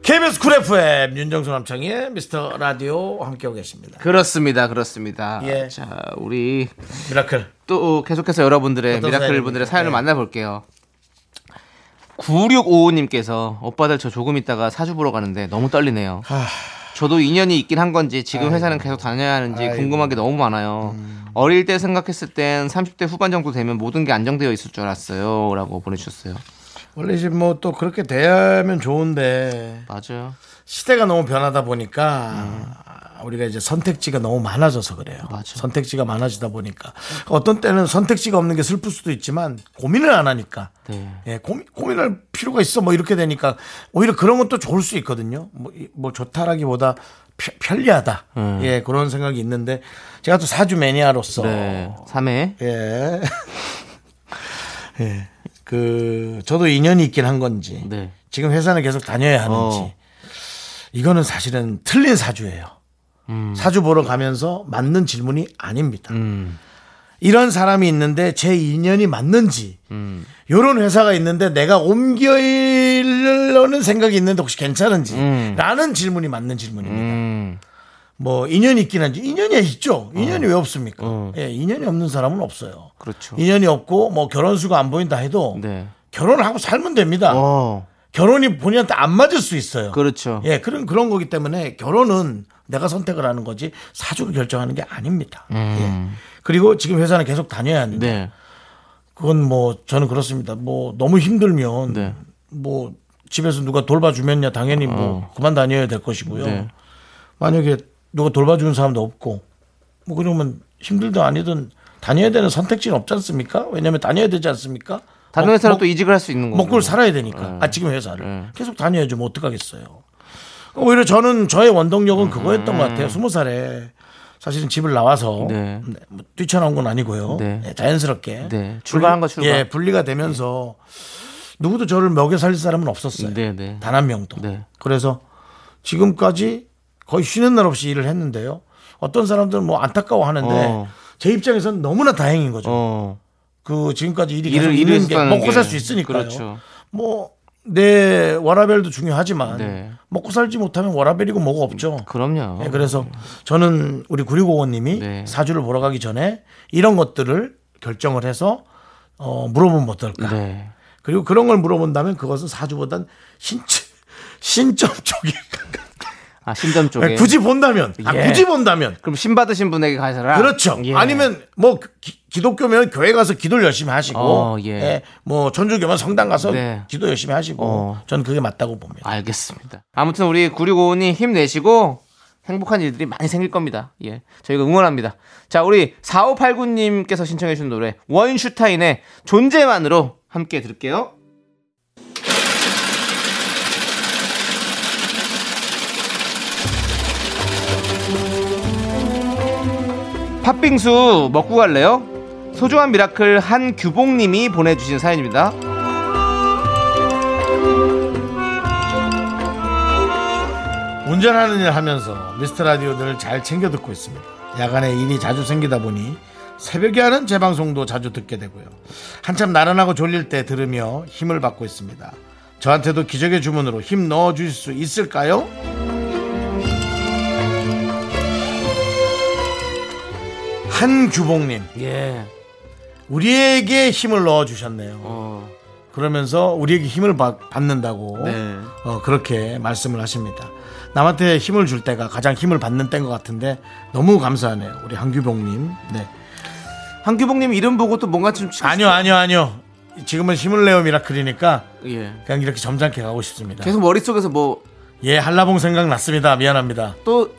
KBS 쿨 FM 윤정수 남창희의 미스터 라디오 함께하고 계십니다. 그렇습니다. 그렇습니다. 예. 자, 우리 미라클. 또 계속해서 여러분들의 미라클? 분들의 사연을 네. 만나볼게요. 9655님께서 오빠들 저 조금 있다가 사주 보러 가는데 너무 떨리네요. 저도 인연이 있긴 한 건지 지금 회사는 계속 다녀야 하는지 아이고. 음. 궁금한 게 너무 많아요. 어릴 때 생각했을 땐 30대 후반 정도 되면 모든 게 안정되어 있을 줄 알았어요. 라고 보내주셨어요. 원래 이제 뭐 또 그렇게 되면 좋은데 맞아요. 시대가 너무 변하다 보니까 우리가 이제 선택지가 너무 많아져서 그래요. 맞아. 선택지가 많아지다 보니까 어떤 때는 선택지가 없는 게 슬플 수도 있지만 고민을 안 하니까 네. 예, 고민, 고민할 필요가 있어 뭐 이렇게 되니까 오히려 그런 것도 좋을 수 있거든요. 뭐, 이- 뭐 좋다라기보다 펴- 편리하다. 예, 그런 생각이 있는데 제가 또 사주 매니아로서 네. 3회. 예. *laughs* 예. 그 저도 인연이 있긴 한 건지 네. 지금 회사는 계속 다녀야 하는지 어. 이거는 사실은 틀린 사주예요. 음. 사주 보러 가면서 맞는 질문이 아닙니다. 음. 이런 사람이 있는데 제 인연이 맞는지 음. 이런 회사가 있는데 내가 옮겨려는 생각이 있는데 혹시 괜찮은지 음. 라는 질문이 맞는 질문입니다. 음. 뭐 인연이 있긴 한지 인연이 있죠. 인연이 왜 없습니까? 어. 예, 인연이 없는 사람은 없어요. 그렇죠. 인연이 없고 뭐 결혼 수가 안 보인다 해도 네. 결혼을 하고 살면 됩니다. 어. 결혼이 본인한테 안 맞을 수 있어요. 그렇죠. 예, 그런 그런 거기 때문에 결혼은 내가 선택을 하는 거지 사주가 결정하는 게 아닙니다. 예. 그리고 지금 회사는 계속 다녀야 하는데 음. 네. 그건 뭐 저는 그렇습니다. 뭐 너무 힘들면 네. 뭐 집에서 누가 돌봐주면야 당연히 뭐 그만 다녀야 될 것이고요. 어. 네. 만약에 누가 돌봐주는 사람도 없고 뭐 그러면 힘들든 아니든 다녀야 되는 선택지는 없지 않습니까? 왜냐하면 다녀야 되지 않습니까? 다른 먹- 회사로 먹- 또 이직을 할 수 있는 거고. 먹고 살아야 되니까. 네. 아 지금 회사를 계속 다녀야죠. 뭐 어떡하겠어요. 오히려 저는 저의 원동력은 그거였던 것 같아요. 스무 살에 사실은 집을 나와서 네. 네, 뭐 뛰쳐나온 건 아니고요. 네. 네, 자연스럽게 네. 출발한 거 출발. 예, 분리가 되면서 누구도 저를 먹여 살릴 사람은 없었어요. 네, 네. 단한 명도. 네. 그래서 지금까지 거의 쉬는 날 없이 일을 했는데요. 어떤 사람들은 뭐 안타까워하는데 어. 제 입장에서는 너무나 다행인 거죠. 어. 그 지금까지 일이 일을- 계속 일을 있는 게 먹고 게. 살수 있으니까요. 그렇죠. 뭐 내 워라벨도 중요하지만 네. 먹고 살지 못하면 워라벨이고 뭐가 없죠. 그럼요. 예, 그래서 저는 우리 구리고원님이 네. 사주를 보러 가기 전에 이런 것들을 결정을 해서 어, 물어보면 어떨까. 네. 그리고 그런 걸 물어본다면 그것은 사주보단 신체 *laughs* 신점 쪽에 아, 신점 쪽에. 굳이 본다면 아, 예. 굳이 본다면 그럼 신 받으신 분에게 가서라. 그렇죠. 예. 아니면 뭐 기, 기독교면 교회 가서 기도를 열심히 하시고, 어, 예. 뭐 천주교면 성당 가서 네. 기도 열심히 하시고, 어. 저는 그게 맞다고 봅니다. 알겠습니다. 아무튼 우리 9655님 힘내시고 행복한 일들이 많이 생길 겁니다. 예. 저희가 응원합니다. 자, 우리 4589님께서 신청해 주신 노래 원슈타인의 존재만으로 함께 들을게요. 팥빙수 먹고 갈래요? 소중한 미라클 한규봉님이 보내주신 사연입니다. 운전하는 일 하면서 미스터 라디오들을 잘 챙겨 듣고 있습니다. 야간에 일이 자주 생기다 보니 새벽에 하는 재방송도 자주 듣게 되고요. 한참 나른하고 졸릴 때 들으며 힘을 받고 있습니다. 저한테도 기적의 주문으로 힘 넣어 주실 수 있을까요? 한규봉님, 예. 우리에게 힘을 넣어 주셨네요. 어. 그러면서 우리에게 힘을 받, 받는다고 네. 어, 그렇게 말씀을 하십니다. 남한테 힘을 줄 때가 가장 힘을 받는 때인 것 같은데 너무 감사하네요. 우리 한규봉님. 네. 한규봉님 이름 보고 또 뭔가 좀 아니요, 아니요, 아니요. 지금은 힘을 내요 미라클이니까 예. 그냥 이렇게 점잖게 가고 싶습니다. 계속 머릿속에서 뭐 예, 한라봉 생각났습니다. 미안합니다. 또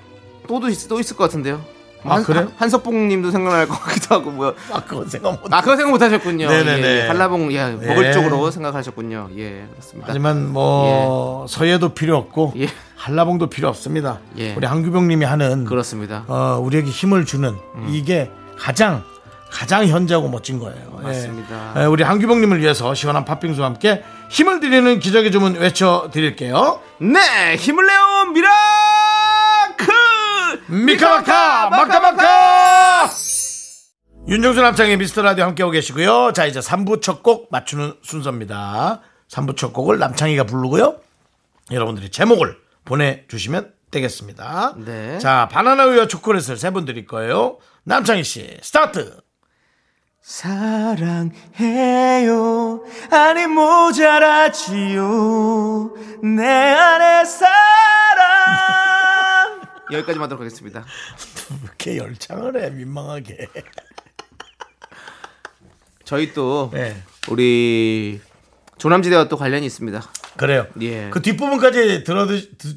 또도 있, 또 있을 것 같은데요. 아, 그래요? 한석봉 님도 생각날 것 같기도 하고 뭐요. 아, 그건 생각 못. 아 그거 생각 못 하셨군요. 네네네. 예, 한라봉 예, 먹을 예. 쪽으로 생각하셨군요. 예 그렇습니다. 하지만 뭐 서예도 필요 없고 예. 한라봉도 필요 없습니다. 예. 우리 한규병 님이 하는 그렇습니다. 어, 우리에게 힘을 주는 이게 가장 가장 현재하고 멋진 거예요. 맞습니다. 예. 예, 우리 한규병님을 위해서 시원한 팥빙수와 함께 힘을 드리는 기적의 주문 외쳐 드릴게요. 네 힘을 내요 미라클 미카마카 마카마카 윤정수 남창희의 미스터 라디오 함께하고 계시고요. 자 이제 3부 첫 곡 맞추는 순서입니다. 3부 첫 곡을 남창희가 부르고요. 여러분들이 제목을 보내주시면 되겠습니다. 네. 자 바나나 우유와 초콜릿을 세 분 드릴 거예요. 남창희 씨 스타트. 사랑해요 아니 모자라지요 내 안에 사랑 여기까지만 하도록 하겠습니다. 이렇게 열창을 해 민망하게. 저희 또 네. 우리 조남지대와 또 관련이 있습니다. 그래요. 예. 그 뒷부분까지 들어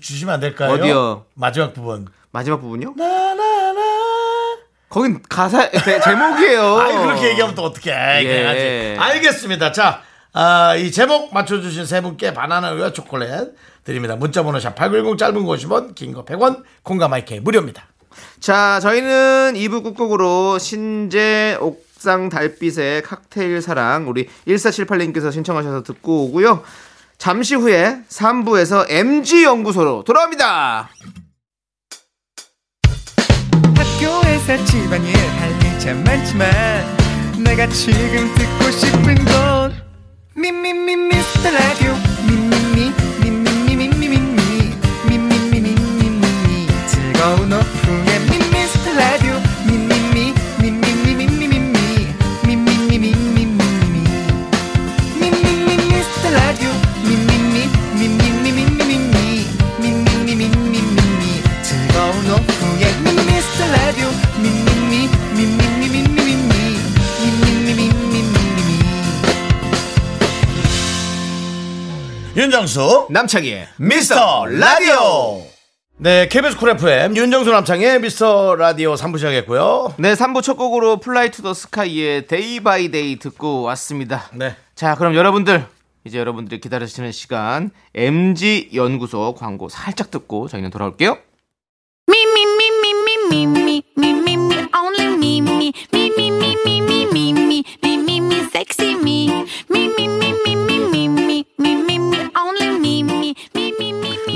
주시면 안 될까요? 어디요? 마지막 부분. 마지막 부분요? 나나나. 거긴 가사 제- 제목이에요. 아니 그렇게 얘기하면 또 어떻게 해? 예. 알겠습니다. 자, 아, 이 제목 맞춰주신 세 분께 바나나 우유와 초콜릿 드립니다. 문자번호 샵 #8910 짧은 거 50원, 긴 거 100원, 콩과 마이크 무료입니다. 자, 저희는 2부 끝곡으로 신재 옥상 달빛의 칵테일 사랑 우리 1478님께서 신청하셔서 듣고 오고요. 잠시 후에 3부에서 MG 연구소로 돌아옵니다. 학교에서 집안일 할일참 많지만 내가 지금 듣고 싶은 건 미미미 미스터 라디오. 미미미 윤정수, 남창희의 미스터 라디오. 네, KBS 쿨 FM 윤정수 남창희의 미스터 라디오 3부 시작했고요. 네, 3부 첫 곡으로 Fly to the Sky의 Day by Day 듣고 왔습니다. 네. 자, 그럼 여러분들 이제 여러분들이 기다리시는 시간 MG 연구소 광고 살짝 듣고 저희는 돌아올게요. Me, only me, me, sexy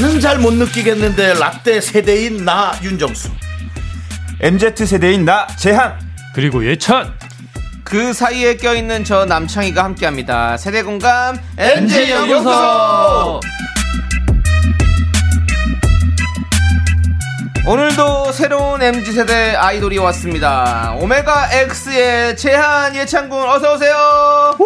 나는 잘 못 느끼겠는데 라떼 세대인 나 윤정수. MZ 세대인 나 재한 그리고 예찬 그 사이에 껴있는 저 남창희가 함께합니다. 세대 공감 NJ 연구소! 오늘도 새로운 MZ 세대 아이돌이 왔습니다. 오메가 X의 재한 예창군 어서 오세요.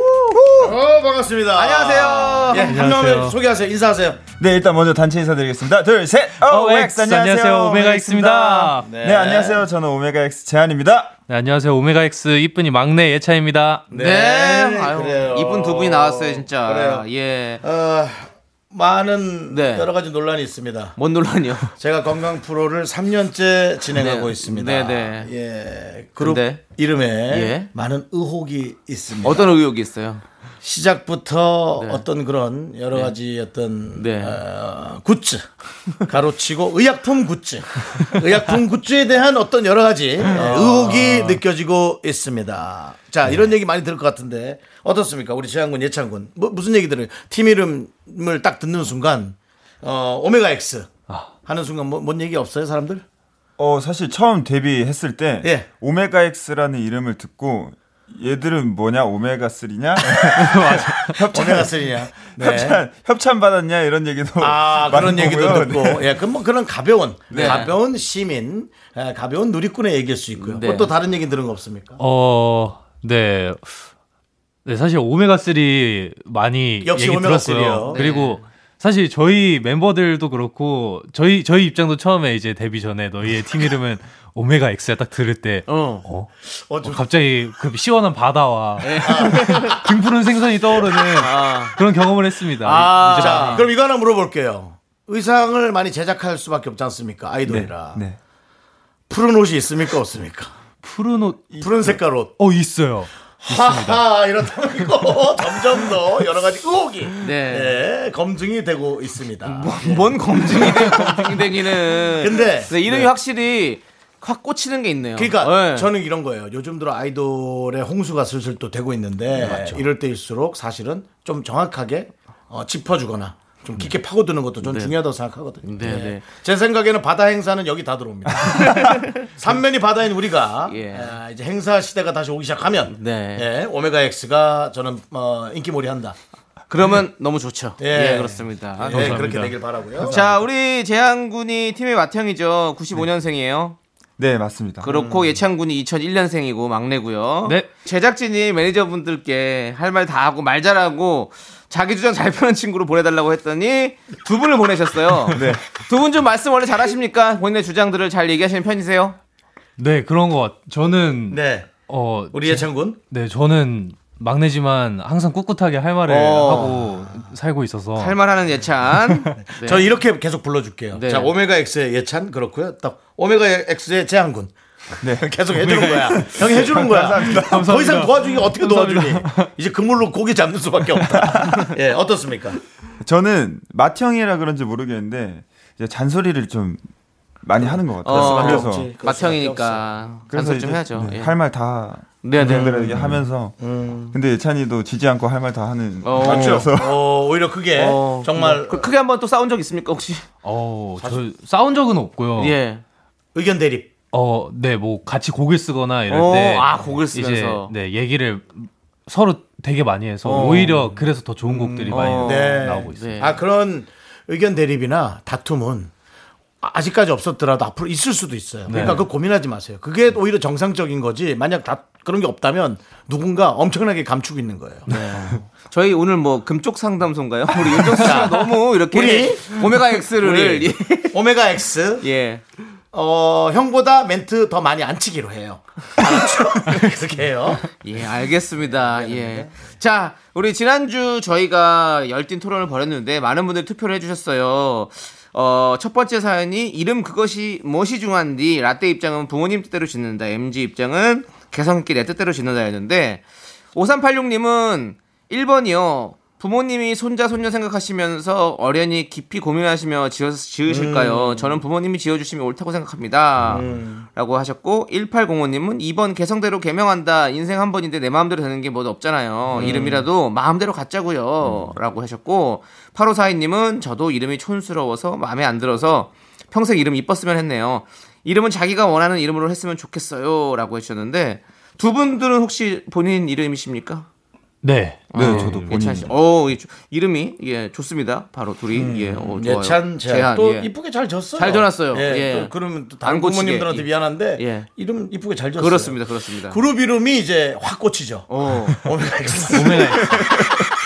어 반갑습니다. 안녕하세요. 예, 한 명을 소개하세요. 인사하세요. 네 일단 먼저 단체 인사드리겠습니다 둘셋 OX 안녕하세요 오메가 X입니다 네. 안녕하세요 저는 오메가 X 재한입니다 네, 안녕하세요 오메가 X 이쁜이 막내 예찬입니다 네, 아유, 그래요. 이분 두 분이 나왔어요 진짜. 그래요. 예. 어, 많은 네. 여러 가지 논란이 있습니다. 뭔 논란이요? 제가 건강 프로를 3년째 진행하고 네. 있습니다. 네, 네. 예. 그룹 근데? 이름에 예. 많은 의혹이 있습니다. 어떤 의혹이 있어요? 시작부터 네. 어떤 그런 여러 가지 어떤 네. 어, 굿즈 가로치고 의약품 굿즈 의약품 굿즈에 대한 어떤 여러 가지 어, 아. 의혹이 느껴지고 있습니다. 자 이런 얘기 많이 들을 것 같은데 어떻습니까? 우리 재한군 예찬군 뭐, 무슨 얘기 들어요? 팀 이름을 딱 듣는 순간 어, 오메가 X 하는 순간 뭐, 뭔 얘기 없어요 사람들? 어 사실 처음 데뷔했을 때 예. 오메가 X라는 이름을 듣고 얘들은 뭐냐 오메가 3냐 *laughs* 오메가 3냐? 네. 협찬 협찬 받았냐 이런 얘기도 아 그런 얘기도 보고요. 듣고 네. 예, 그뭐 그런 가벼운 네. 가벼운 시민 예, 가벼운 누리꾼의 얘기일 수 있고요. 네. 또 다른 얘기 들은 거 없습니까? 어, 네. 네, 사실 오메가 3 많이 역시 얘기 오메가3 들었고요. 요. 그리고 사실 저희 멤버들도 그렇고 저희 저희 입장도 처음에 이제 데뷔 전에 너희의 팀 이름은 오메가 X야 딱 들을 때 어. 어, 어, 어, 좀 갑자기 그 시원한 바다와 *laughs* 등푸른 생선이 떠오르는 아. 그런 경험을 했습니다. 아. 이제 자, 그럼 이거 하나 물어볼게요. 의상을 많이 제작할 수밖에 없지 않습니까? 아이돌이라. 네. 푸른 옷이 있습니까? 없습니까? 푸른 옷, 푸른 색깔 옷. 어 있어요. 하하, 이렇다면 이거 *laughs* 점점 더 여러 가지 의혹이 네. 예, 검증이 되고 있습니다. 뭔 검증이 돼요, *laughs* 검증이 되기는. 근데 네, 이름이 네. 확실히 확 꽂히는 게 있네요. 그러니까 네. 저는 이런 거예요. 요즘 들어 아이돌의 홍수가 슬슬 또 되고 있는데 이럴 때일수록 사실은 좀 정확하게 어, 짚어주거나 좀 깊게 파고드는 것도 좀 중요하다고 생각하거든요. 네, 예. 네. 제 생각에는 바다 행사는 여기 다 들어옵니다. *laughs* 삼면이 바다인 우리가 예. 아, 이제 행사 시대가 다시 오기 시작하면 네. 예, 오메가 X가 저는 어, 인기몰이 한다. 그러면 너무 좋죠. 예. 예, 그렇습니다. 아, 예, 그렇게 되길 바라고요. 자, 우리 재한 군이 팀의 맏형이죠. 95년생이에요. 네 맞습니다. 그렇고 예찬 군이 2001년생이고 막내고요. 네. 제작진이 매니저분들께 할 말 다 하고 말 잘하고 자기 주장 잘 펴는 친구로 보내달라고 했더니 두 분을 보내셨어요. *laughs* 네. 두 분 좀 말씀 원래 잘하십니까? 본인의 주장들을 잘 얘기하시는 편이세요? 네 그런 것 같. 저는 네, 어 우리 예찬군. 네, 저는 막내지만 항상 꿋꿋하게 할 말을 어. 하고 살고 있어서 할 말하는 예찬. *laughs* 네. 저 이렇게 계속 불러줄게요. 네. 자, 오메가 X의 예찬 그렇고요. 딱 오메가 X의 재한군. 네. *laughs* 계속 해주는 거야. *laughs* 형이 해주는 거야. 더 이상 도와주기 어떻게 도와주니? 이제 그물로 고기 잡는 수밖에 없다. 예, 어떻습니까? 저는 맏형이라 그런지 모르겠는데 이제 잔소리를 좀 많이 하는 것 같아요. 어, 그래서. 맏형이니까 그래서 잔소리 좀 해야죠. 예. 할말 다 네, 네. 동생들에게 하면서 근데 예찬이도 지지 않고 할 말 다 하는 어. 맞춰서 어, 오히려 그게 어, 정말 그 크게 한번 또 싸운 적 있습니까 혹시? 어, 저 싸운 적은 없고요. 예. 의견 대립. 어, 네, 뭐 같이 곡을 쓰거나 이럴 어, 때 아, 곡을 이제 쓰면서. 네, 얘기를 서로 되게 많이 해서 어. 오히려 그래서 더 좋은 곡들이 많이 어. 네. 나오고 있어요. 네. 아, 그런 의견 대립이나 다툼은 아직까지 없었더라도 앞으로 있을 수도 있어요. 그러니까 네. 그거 고민하지 마세요. 그게 오히려 정상적인 거지. 만약 다 그런 게 없다면 누군가 엄청나게 감추고 있는 거예요. *laughs* 저희 오늘 뭐 금쪽 상담소인가요? *laughs* 우리 윤정수 씨가 너무 이렇게 우리? 오메가 X를 우리 예. 오메가 X *laughs* 예. 어, 형보다 멘트 더 많이 안 치기로 해요. 그렇게 해요. 예, 알겠습니다. 예. 자, 우리 지난주 저희가 열띤 토론을 벌였는데 많은 분들이 투표를 해주셨어요. 어, 첫 번째 사연이 이름 그것이 무엇이 중요한디 라떼 입장은 부모님 뜻대로 짓는다. MG 입장은 개성 있게 내 뜻대로 짓는다였는데 5386님은 1번이요. 부모님이 손자 손녀 생각하시면서 어련히 깊이 고민하시며 지어, 지으실까요? 저는 부모님이 지어주시면 옳다고 생각합니다. 라고 하셨고 1805님은 2번 개성대로 개명한다. 인생 한 번인데 내 마음대로 되는 게 뭐 없잖아요. 이름이라도 마음대로 갖자고요. 라고 하셨고 8542님은 저도 이름이 촌스러워서 마음에 안 들어서 평생 이름 이뻤으면 했네요. 이름은 자기가 원하는 이름으로 했으면 좋겠어요. 라고 해주셨는데 두 분들은 혹시 본인 이름이십니까? 네. 네 어, 저도 본인 예찬 씨. 어, 이- 이름이 예 좋습니다. 바로 둘이 예, 어, 좋아요. 예찬, 재한, 또 예. 이쁘게 잘 졌어요. 잘 져놨어요. 예, 예. 또 그러면 또안 다른. 부모님들한테 미안한데 예. 이름 이쁘게 잘 졌어요. 그렇습니다, 그렇습니다. 그룹 이름이 이제 확 꽂히죠. 어, *laughs* 오메가 X. 오메가 *laughs*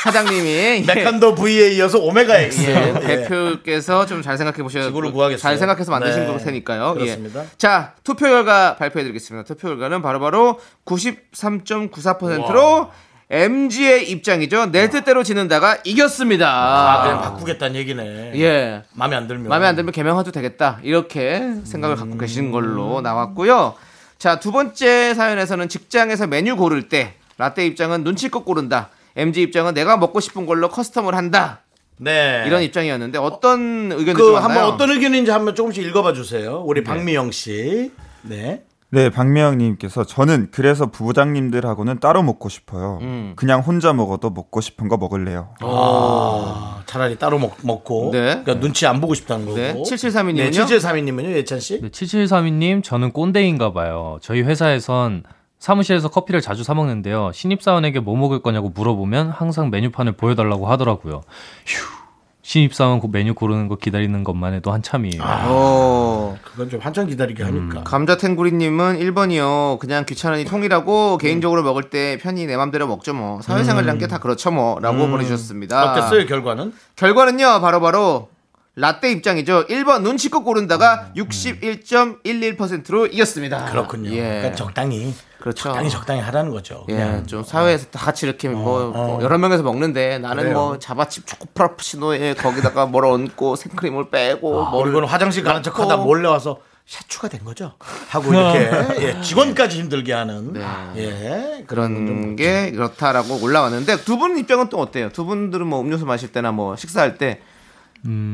사장님이 예. 메칸더 V에 이어서 오메가 X. 예, 예. 대표께서 좀 잘 생각해 보셔야 지구를 구하겠어요. 잘 생각해서 만드신 네. 걸 테니까요. 그렇습니다. 예. 자, 투표 결과 발표해 드리겠습니다. 투표 결과는 바로바로 93.94%로 MG의 입장이죠. 내 뜻대로 지는다가 이겼습니다. 아, 그냥 바꾸겠다는 얘기네. 예. 마음에 안 들면. 마음에 안 들면 개명해도 되겠다. 이렇게 생각을 갖고 계시는 걸로 나왔고요. 자, 두 번째 사연에서는 직장에서 메뉴 고를 때 라떼 입장은 눈치껏 고른다. MG 입장은 내가 먹고 싶은 걸로 커스텀을 한다. 네. 이런 입장이었는데 어떤 의견이 그좀 한번? 어떤 의견인지 한번 조금씩 읽어봐 주세요. 우리 박미영 씨. 네. 네, 박미영님께서 저는 그래서 부장님들하고는 따로 먹고 싶어요. 음. 그냥 혼자 먹어도 먹고 싶은 거 먹을래요. 아, 차라리 따로 먹, 먹고. 네. 그러니까 눈치 안 보고 싶다는 거고. 네, 7732 네, 님은요? 7732님은요, 예찬 씨? 네, 7732님, 저는 꼰대인가 봐요. 저희 회사에선 사무실에서 커피를 자주 사 먹는데요. 신입사원에게 뭐 먹을 거냐고 물어보면 항상 메뉴판을 보여달라고 하더라고요. 휴. 신입사원 그 메뉴 고르는 거 기다리는 것만 해도 한참이에요. 어, 그건 좀 한참 기다리게 하니까. 감자탱구리님은 1번이요. 그냥 귀찮으니 통이라고 개인적으로 먹을 때 편히 내 맘대로 먹죠 뭐. 사회생활이란 게다 그렇죠 뭐. 라고 보내주셨습니다. 어땠어요, 결과는? 결과는요, 바로바로 라떼 입장이죠. 1번 눈치껏 고른다가 61.11%로 이겼습니다. 그렇군요. 예. 그러니까 적당히. 그렇죠. 적당히 적당히 하라는 거죠. 예, 그냥. 좀 사회에서 다 같이 이렇게 뭐, 뭐 여러 명에서 먹는데 나는 그래요. 뭐 자바칩 초코프라푸치노에 거기다가 뭘 얹고 생크림을 빼고 뭐 그리고는 화장실 가는 척 하다 몰래 와서 샤추가 된 거죠. 하고 이렇게 예, 직원까지 힘들게 하는 예, 그런 게 그렇다라고 올라왔는데 두 분 입장은 또 어때요? 두 분들은 뭐 음료수 마실 때나 뭐 식사할 때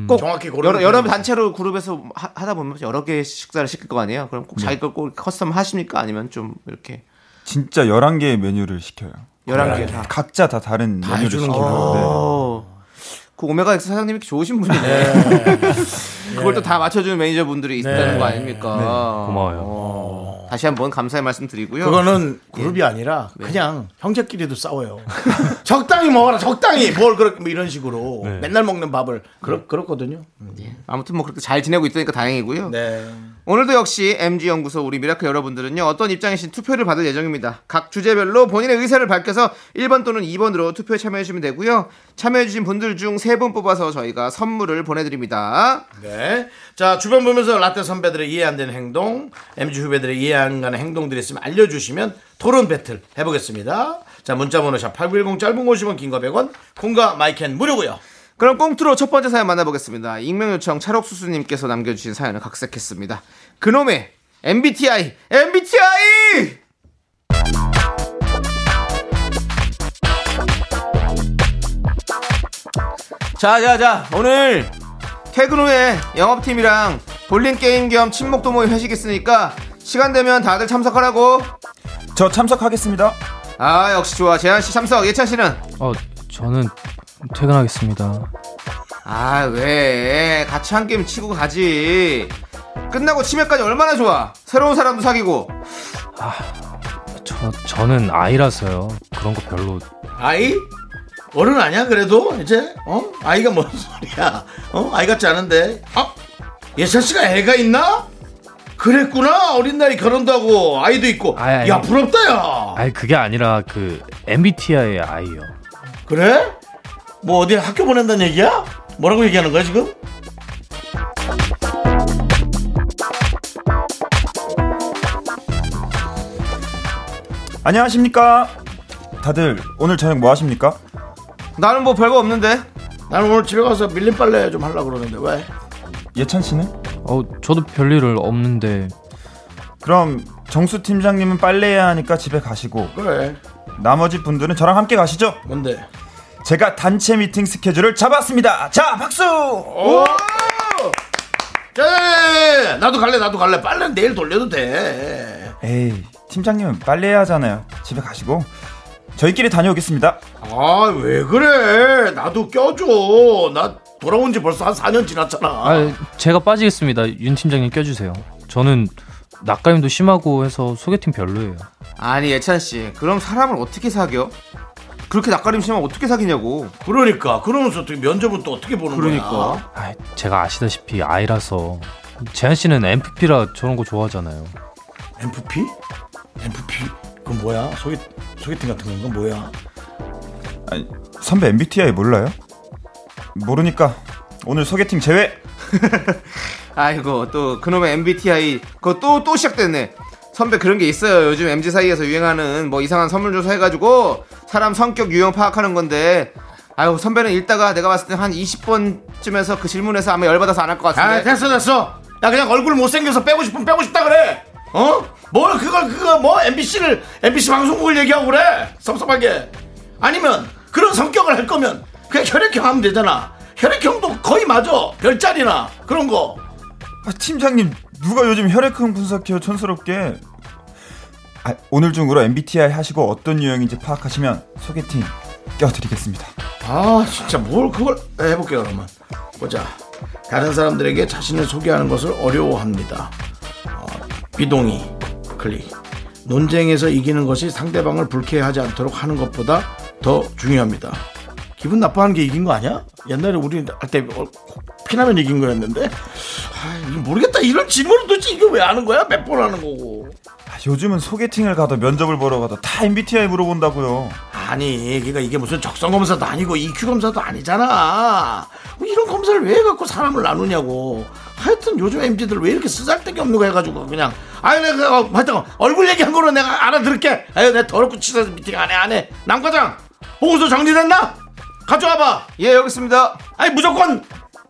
꼭 정확히 여러, 여러. 단체로 그룹에서 하, 하다 보면 여러 개의 식사를 시킬 거 아니에요? 그럼 꼭 자기 걸 꼭 custom 하십니까? 아니면 좀 이렇게 진짜 11개의 메뉴를 시켜요. 11개 다. 각자 다 다른 메뉴를 해주는구나. 시켜요. 네. 어. 그 오메가 X 사장님이 좋으신 분이네. 그걸 또 다 맞춰주는 매니저분들이 있다는 거 아닙니까? 고마워요. 어. 다시 한번 감사의 말씀 드리고요. 그거는 그룹이 아니라 그냥 형제끼리도 싸워요. *laughs* 적당히 먹어라, 적당히 뭘 그렇게 뭐 이런 식으로 맨날 먹는 밥을 그렇 그렇거든요. 아무튼 뭐 그렇게 잘 지내고 있으니까 다행이고요. 네. 오늘도 역시 MG 연구소 우리 미라클 여러분들은요 어떤 입장이신지 투표를 받을 예정입니다. 각 주제별로 본인의 의사를 밝혀서 1번 또는 2번으로 투표에 참여해 주시면 되고요. 참여해 주신 분들 중 3분 뽑아서 저희가 선물을 보내드립니다. 네. 자, 주변 보면서 라떼 선배들의 이해 안 되는 행동, MG 후배들의 이해 안 가는 행동들이 있으면 알려주시면 토론 배틀 해보겠습니다. 자, 문자번호 샵8910 짧은 50원, 긴거 100원, 콩과 마이캔 무료고요 그럼 꽁트로 첫 번째 사연 만나보겠습니다. 익명 요청 찰옥수수님께서 남겨주신 사연을 각색했습니다. 그놈의 MBTI, MBTI! 자, 자, 자, 오늘 퇴근 후에 영업팀이랑 볼링 게임 겸 친목 도 모임 회식 있으니까 시간 되면 다들 참석하라고. 저 참석하겠습니다. 아, 역시 좋아. 재한 씨 참석, 예찬 씨는? 어, 저는 퇴근하겠습니다. 아, 왜? 같이 한 게임 치고 가지. 끝나고 치맥까지 얼마나 좋아. 새로운 사람도 사귀고. 저, 저는 아이라서요. 그런 거 별로. 아이? 어른 아니야, 그래도? 이제? 어? 아이가 뭔 소리야? 어? 아이 같지 않은데? 아, 예찬 씨가 애가 있나? 그랬구나. 어린 나이 결혼도 하고, 아이도 있고. 아이, 아이. 야, 부럽다, 야. 아니, 그게 아니라 그 MBTI의 아이요. 그래? 뭐 어디 학교 보낸다는 얘기야? 뭐라고 얘기하는 거야 지금? 안녕하십니까? 다들 오늘 저녁 뭐 하십니까? 나는 뭐 별거 없는데. 나는 오늘 집에 가서 밀린 빨래 좀 하려고 그러는데 왜? 예찬 씨는? 어, 저도 별일 없는데. 그럼 정수 팀장님은 빨래해야 하니까 집에 가시고 그래 나머지 분들은 저랑 함께 가시죠. 뭔데? 제가 단체 미팅 스케줄을 잡았습니다. 자, 박수! 오! 자, 나도 갈래 나도 갈래 빨래 는 내일 돌려도 돼 에이, 팀장님은 빨래해야 하잖아요. 집에 가시고 저희끼리 다녀오겠습니다. 아 왜 그래 나도 껴줘 나 돌아온 지 벌써 한 4년 지났잖아 아, 제가 빠지겠습니다. 윤 팀장님 껴주세요. 저는 낯가림도 심하고 해서 소개팅 별로예요. 아니, 예찬 씨. 그럼 사람을 어떻게 사겨? 그렇게 낯가림 심하면 어떻게 사귀냐고. 그러니까 그러면서 어떻게 면접은 또 어떻게 보는 거야 그러니까. 아, 제가 아시다시피 아이라서 재한 씨는 MFP라 저런 거 좋아하잖아요. MFP? MFP? 그건 뭐야? 소개, 소개팅 같은 건가 뭐야? 아니, 선배 MBTI 몰라요? 모르니까 오늘 소개팅 제외. *laughs* 아이고, 또 그놈의 MBTI. 그거 또, 또 시작됐네. 선배 그런 게 있어요. 요즘 MZ 사이에서 유행하는 뭐 이상한 선물 조사 해가지고 사람 성격 유형 파악하는 건데. 아유, 선배는 읽다가 내가 봤을 때 한 20번쯤에서 그 질문에서 아마 열받아서 안 할것아 같은데. 됐어 됐어 야 그냥 얼굴 못생겨서 빼고 싶으면 빼고 싶다 그래 어? 뭘 그걸 그거 뭐? MBC를 MBC 방송국을 얘기하고 그래? 섭섭하게. 아니면 그런 성격을 할 거면 그냥 혈액형 하면 되잖아. 혈액형도 거의 맞아. 별자리나 그런 거. 아, 팀장님 누가 요즘 혈액형 분석해요? 촌스럽게. 아, 오늘 중으로 MBTI 하시고 어떤 유형인지 파악하시면 소개팅 껴드리겠습니다. 아 진짜 뭘 그걸 해볼게요 그러면. 보자. 다른 사람들에게 자신을 소개하는 것을 어려워합니다. 어, 비동의 클릭 논쟁에서 이기는 것이 상대방을 불쾌하지 않도록 하는 것보다 더 중요합니다 기분 나빠하는 게 이긴 거 아니야? 옛날에 우리 할 때 피나면 이긴 거였는데 아, 모르겠다 이런 질문을 도대체 이거 왜 하는 거야 몇 번 하는 거고 아, 요즘은 소개팅을 가도 면접을 보러 가도 다 MBTI 물어본다고요 아니, 그러니까 이게 무슨 적성 검사도 아니고 EQ 검사도 아니잖아. 뭐 이런 검사를 왜 갖고 사람을 나누냐고. 하여튼 요즘 MZ들 왜 이렇게 쓰잘데기 없는 거 해가지고 그냥 아유 내가 어, 하여튼 얼굴 얘기한 거로 내가 알아들을게. 아유 내가 더럽고 치사해서 미팅 안 해 안 해. 남과장 보고서 정리됐나? 가져와봐. 예, 여기 있습니다. 아니 무조건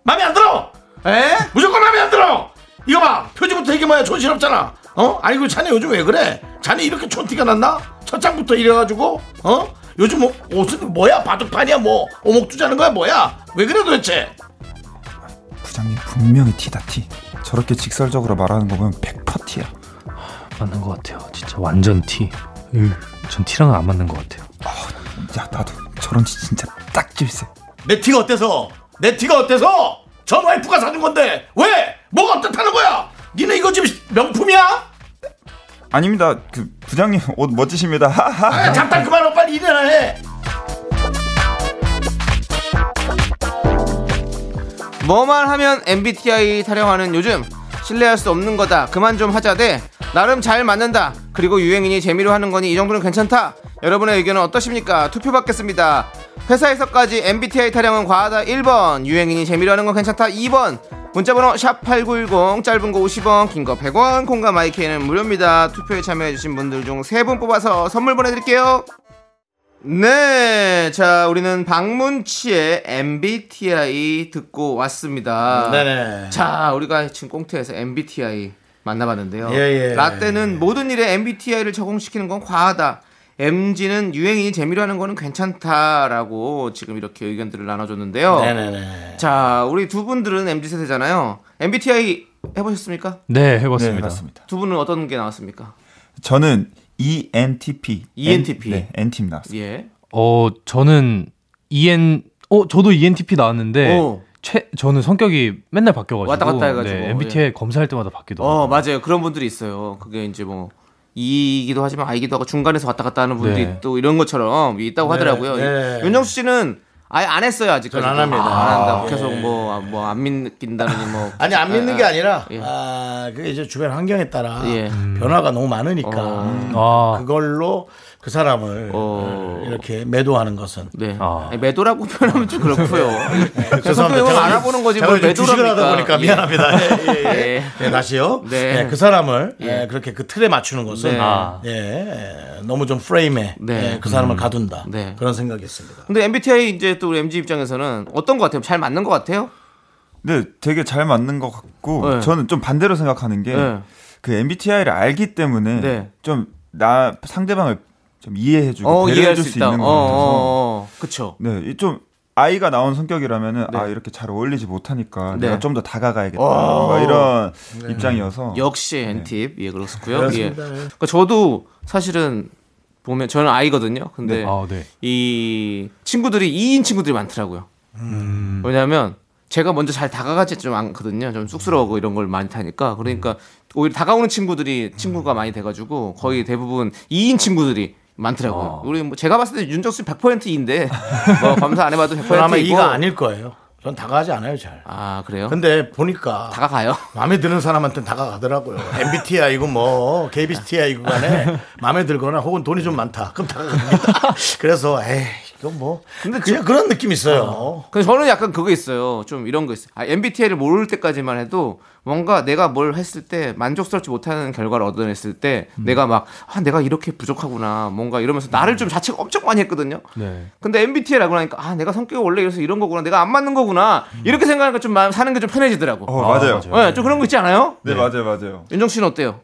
마음에 안 들어. 에? 무조건 마음에 안 들어. 이거 봐 표지부터 이게 뭐야 촌스럽잖아. 어? 아니 그 자네 요즘 왜 그래? 자네 이렇게 촌티가 났나? 첫 장부터 이래가지고 어? 요즘 뭐, 옷은 뭐야 바둑판이야 뭐 오목두자는 거야 뭐야? 왜 그래 도대체? 부장님 분명히 티다 티 저렇게 직설적으로 말하는 거 보면 100% 티야 맞는 것 같아요. 진짜 완전 티. 으, 전 티랑은 안 맞는 것 같아요. 야 나도 저런 티 진짜 딱 질세 내 티가 어때서? 내 티가 어때서? 전 와이프가 사준 건데 왜? 뭐가 어떻다는 거야? 니네 이거 지금 명품이야? 아닙니다 그 부장님 옷 멋지십니다 *laughs* 아, 잠깐 그만하고 빨리 일어나 해. 뭐만 하면 MBTI 타령하는 요즘 신뢰할 수 없는 거다 그만 좀 하자대 나름 잘 맞는다. 그리고 유행인이 재미로 하는 거니 이 정도는 괜찮다. 여러분의 의견은 어떠십니까? 투표 받겠습니다. 회사에서까지 MBTI 타령은 과하다. 1번. 유행인이 재미로 하는 건 괜찮다. 2번. 문자번호 샵8910 짧은 거 50원 긴 거 100원 콩과 마이크는 무료입니다. 투표에 참여해주신 분들 중 3분 뽑아서 선물 보내드릴게요. 네, 자 우리는 박문치의 MBTI 듣고 왔습니다. 네네. 자, 우리가 지금 꽁트에서 MBTI 만나봤는데요. 예, 예. 라떼는 모든 일에 MBTI를 적용시키는 건 과하다. MG는 유행이 재미로 하는 거는 괜찮다라고 지금 이렇게 의견들을 나눠줬는데요. 네네네. 자, 우리 두 분들은 MZ 세대잖아요. MBTI 해보셨습니까? 네, 네 해봤습니다. 맞습니다 두 분은 어떤 게 나왔습니까? 저는 E ENTP ENTP. 네 N팀 나왔습니다 예. 어, 저는 EN, 어, 저도 ENTP 나왔는데, 오. 최, 저는 성격이 맨날 바뀌어가지고. 왔다 갔다 해가지고. 네, MBTI 검사할 때마다 바뀌더라고요. 어 맞아요 그런 분들이 있어요 그게 이제 뭐 이기도 하지만 아이기도 하고 중간에서 왔다 갔다 하는 분들이 네. 또 이런 것처럼 있다고 하더라고요 네. 윤정수 씨는 아예 안 했어요 아직까지 전안 합니다. 안 한다 아, 계속 예. 뭐뭐 안 믿긴다느니 뭐 *laughs* 아니 안 믿는 게 아니라 예. 아 그게 이제 주변 환경에 따라 예. 변화가 너무 많으니까 아. 그걸로 그 사람을 어. 이렇게 매도하는 것은 네 아. 매도라고 표현하면 좀 그렇고요 *laughs* 죄송합니다. 성격을 제가 알아보는 거지 뭘 주식을 하다 보니까 미안합니다. *laughs* 예, 예, 예. 예. 네, 다시요. 네. 네, 그 사람을 예. 예, 그렇게 그 틀에 맞추는 것은 네. 아. 예, 너무 좀 프레임에 네. 예, 그 사람을 가둔다. 네. 그런 생각이 있습니다. 근데 MBTI 이제 또 우리 MG 입장에서는 어떤 것 같아요 잘 맞는 것 같아요 네 되게 잘 맞는 것 같고 네. 저는 좀 반대로 생각하는 게 네. 그 MBTI를 알기 때문에 네. 좀나 상대방을 좀 이해해주고 어 배려해줄 수 수 있다 있는 어, 것 같아서 어, 어. 그쵸 네, 이좀 아이가 나온 성격이라면은 네. 아 이렇게 잘 어울리지 못하니까 네. 내가 좀 더 다가가야겠다. 막 이런 입장이어서 역시 N팁 예 그렇고요. 예. 그렇습니다. 예. 그러니까 저도 사실은 보면 저는 아이거든요. 근데 아, 네. 이 친구들이 2인 친구들이 많더라고요. 왜냐하면 제가 먼저 잘 다가가지 좀 않거든요. 좀 쑥스러워하고 이런 걸 많이 타니까 그러니까 오히려 다가오는 친구들이 친구가 많이 돼가지고 거의 대부분 2인 친구들이 많더라고요. 우리 뭐 제가 봤을 때 윤정수 100%인데 뭐 검사 안 해봐도 100%이고 저는 아마 이가 아닐 거예요. 전 다가가지 않아요, 잘. 아 그래요? 근데 보니까 다가가요. *laughs* 마음에 드는 사람한테는 다가가더라고요. MBTI고 뭐 KBTI고 간에 *laughs* 마음에 들거나 혹은 돈이 좀 많다. 그럼 다가갑니다. *laughs* 그래서 에이 이건 뭐 근데 그냥 그런 느낌 있어요. 근데 저는 약간 그거 있어요. 좀 이런 거 있어요. 아, MBTI를 모를 때까지만 해도 뭔가 내가 뭘 했을 때 만족스럽지 못하는 결과를 얻어냈을 때 내가 막, 아, 내가 이렇게 부족하구나. 뭔가 이러면서 나를 좀 자책 엄청 많이 했거든요. 네. 근데 MBTI라고 하니까, 아, 내가 성격이 원래 이래서 이런 거구나. 내가 안 맞는 거구나. 이렇게 생각하니까 좀 마음 사는 게 좀 편해지더라고. 어, 맞아요. 맞아요. 네, 좀 그런 거 있지 않아요? 네, 맞아요, 맞아요. 윤정 씨는 어때요?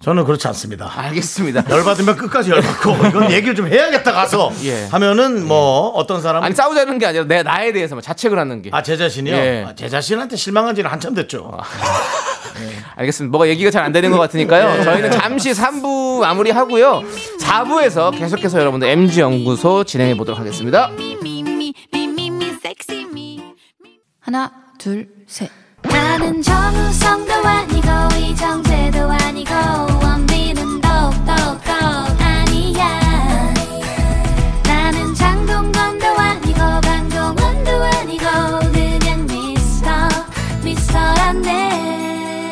저는 그렇지 않습니다. 알겠습니다. 열받으면 끝까지 열받고 이건 얘기를 좀 해야겠다 가서 예. 하면은 뭐 어떤 사람은 아니 싸우자는 게 아니라 내 나에 대해서만 자책을 하는 게. 아제 자신이요. 예. 아, 제 자신한테 실망한 지는 한참 됐죠. 알겠습니다. 뭐가 얘기가 잘 안 되는 것 같으니까요. 저희는 잠시 3부 마무리하고요. 4부에서 계속해서 여러분들 MG 연구소 진행해 보도록 하겠습니다. 하나, 둘, 셋. 나는 정우성도 아니고 이정재도 아니고 원빈은 더욱더 아니야. 나는 장동건도 아니고 강동원도 아니고 그냥 미스터 미스터란데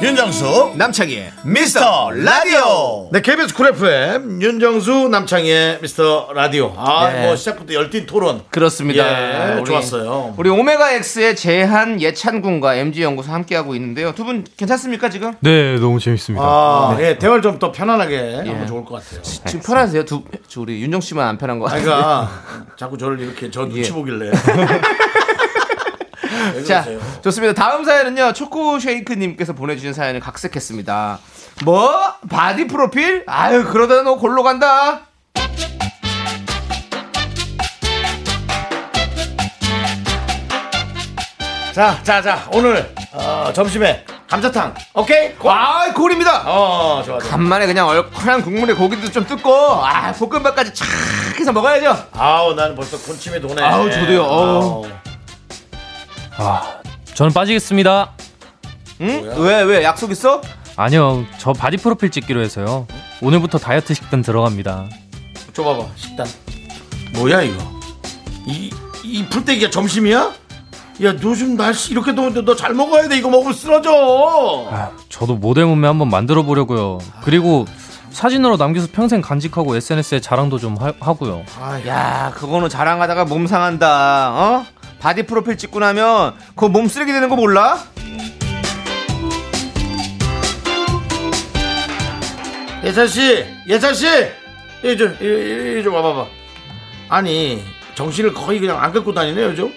윤정수 남창희의 미스터 라디오. 네, KBS 쿨 FM 윤정수 남창희의 미스터 라디오. 아, 네. 뭐 시작부터 열띤 토론. 그렇습니다. 예, 우리- 좋았어요. 우리 오메가 X의 재한 예찬 군과 MG 연구소 함께 하고 있는데요. 두 분 괜찮습니까 지금? 네, 너무 재밌습니다. 아, 예, 대화를 좀 더 편안하게 하면 좋을 것 같아요. 지금 편하세요? 두저 우리 윤정 씨만 안 편한 거 아니, 같아요. 그러니까 자꾸 저를 이렇게 저 눈치 예. 보길래. *laughs* 왜 자? 좋습니다. 다음 사연은요, 초코 쉐이크 님께서 보내 주신 사연을 각색했습니다. 뭐? Body 프로필? 아유, 그러다 너 골로 간다. 자, 자, 자, 오늘 어, 점심에 감자탕. 오케이? go! 아, 콜입니다. 어, 좋아, 좋아. 간만에 그냥 얼큰한 국물에 고기도 좀 뜯고, 아, 볶음밥까지 착 해서 먹어야죠. 아우, 나는 벌써 군침이 도네. 아우, 저도요. 아우. 아, 저는 빠지겠습니다. 응? 왜, 왜? 약속 있어? 아니요, 저 바디 프로필 찍기로 해서요. 오늘부터 다이어트 식단 들어갑니다. 줘봐봐, 식단. 뭐야, 이거? 이, 이 풀떼기가 점심이야? 야, 요즘 날씨 이렇게 더운데 너 잘 먹어야 돼. 이거 먹으면 쓰러져. 아, 저도 모델 몸매 한번 만들어 보려고요. 그리고 사진으로 남겨서 평생 간직하고 SNS에 자랑도 좀 하, 하고요. 야, 그거는 자랑하다가 몸 상한다. 어? 바디 프로필 찍고 나면 그거 몸 쓰레기 되는 거 몰라? 예찬 씨, 예찬 씨, 이좀 이좀 와봐봐. 아니 정신을 거의 그냥 안 갖고 다니네 요즘.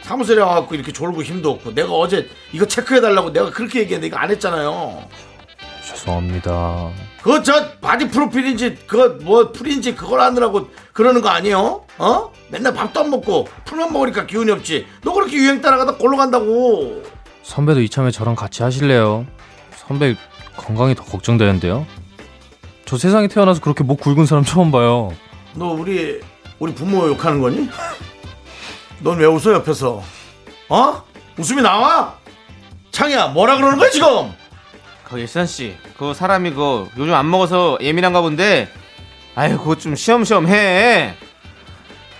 사무실에 와갖고 이렇게 졸고 힘도 없고 내가 어제 이거 체크해달라고 내가 그렇게 얘기했는데 이거 안 했잖아요. 죄송합니다. 그거 저 바디 프로필인지 그거 뭐 풀인지 그걸 하느라고 그러는 거 아니에요? 어? 맨날 밥도 안 먹고 풀만 먹으니까 기운이 없지. 너 그렇게 유행 따라가다 골로 간다고. 선배도 이참에 저랑 같이 하실래요? 선배 건강이 더 걱정되는데요. 저 세상에 태어나서 그렇게 목 굵은 사람 처음 봐요. 너 우리 우리 부모 욕하는 거니? 넌 왜 웃어 옆에서? 어? 웃음이 나와? 창이야 뭐라 그러는 거야 지금? 그 일산 씨, 그 사람이 그 요즘 안 먹어서 예민한가 본데, 아유 그거 좀 쉬엄쉬엄 해.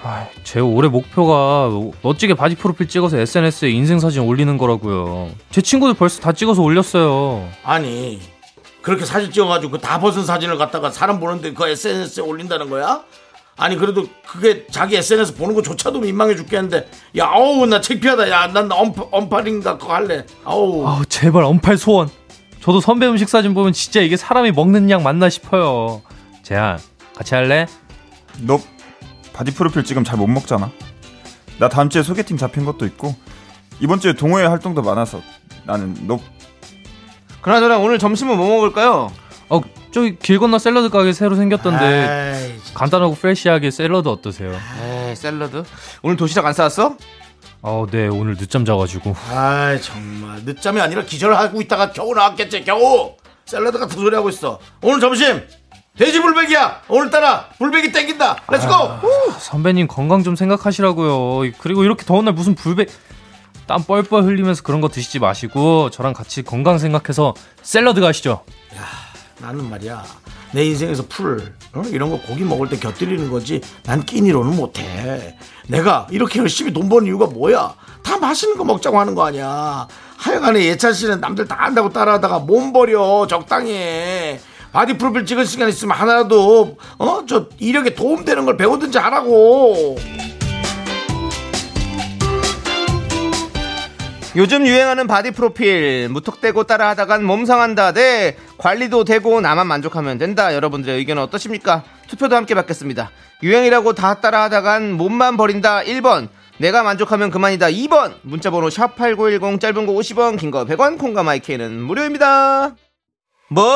아, 제 올해 목표가 멋지게 바디 프로필 찍어서 SNS에 인생 사진 올리는 거라고요. 제 친구들 벌써 다 찍어서 올렸어요. 아니 그렇게 사진 찍어가지고 그 다 벗은 사진을 갖다가 사람 보는데 그 SNS에 올린다는 거야? 아니 그래도 그게 자기 SNS 보는 거조차도 민망해 죽겠는데 야 어우 나 창피하다 야 난 언팔인가 그거 할래 아우 아우 제발 언팔 소원. 저도 선배 음식 사진 보면 진짜 이게 사람이 먹는 양 맞나 싶어요. 재한 같이 할래? 너 바디 프로필 지금 잘 못 먹잖아. 나 다음 주에 소개팅 잡힌 것도 있고 이번 주에 동호회 활동도 많아서 나는 너 그나저나 오늘 점심은 뭐 먹을까요? 어 저기 길 건너 샐러드 가게 새로 생겼던데 아이, 간단하고 fresh하게 샐러드 어떠세요? 에이 샐러드. 오늘 도시락 안 싸왔어? 어, 네 오늘 늦잠 자가지고. 아이 정말. 늦잠이 아니라 기절하고 있다가 겨우 나왔겠지 겨우. 샐러드 같은 소리 하고 있어. 오늘 점심 돼지 불백이야. 오늘따라 불백이 땡긴다. let's go 선배님 건강 좀 생각하시라고요. 그리고 이렇게 더운 날 무슨 불배 땀 뻘뻘 흘리면서 그런 거 드시지 마시고 저랑 같이 건강 생각해서 샐러드 가시죠. 나는 말이야 내 인생에서 풀 어? 이런 거 고기 먹을 때 곁들이는 거지 난 끼니로는 못해. 내가 이렇게 열심히 돈 버는 이유가 뭐야? 다 맛있는 거 먹자고 하는 거 아니야. 하여간에 예찬 씨는 남들 다 한다고 따라하다가 몸 버려 적당히 해. 바디 프로필 찍을 시간 있으면 하나라도 어? 저 이력에 도움되는 걸 배우든지 하라고 요즘 유행하는 바디 프로필. 무턱대고 따라하다간 몸 상한다. 대 관리도 되고 나만 만족하면 된다. 여러분들의 의견은 어떠십니까? 투표도 함께 받겠습니다. 유행이라고 다 따라하다간 몸만 버린다. 1번. 내가 만족하면 그만이다. 2번. 문자번호 샵8910 짧은 거 50원 긴 거 100원 콩과 my K는 무료입니다. 뭐?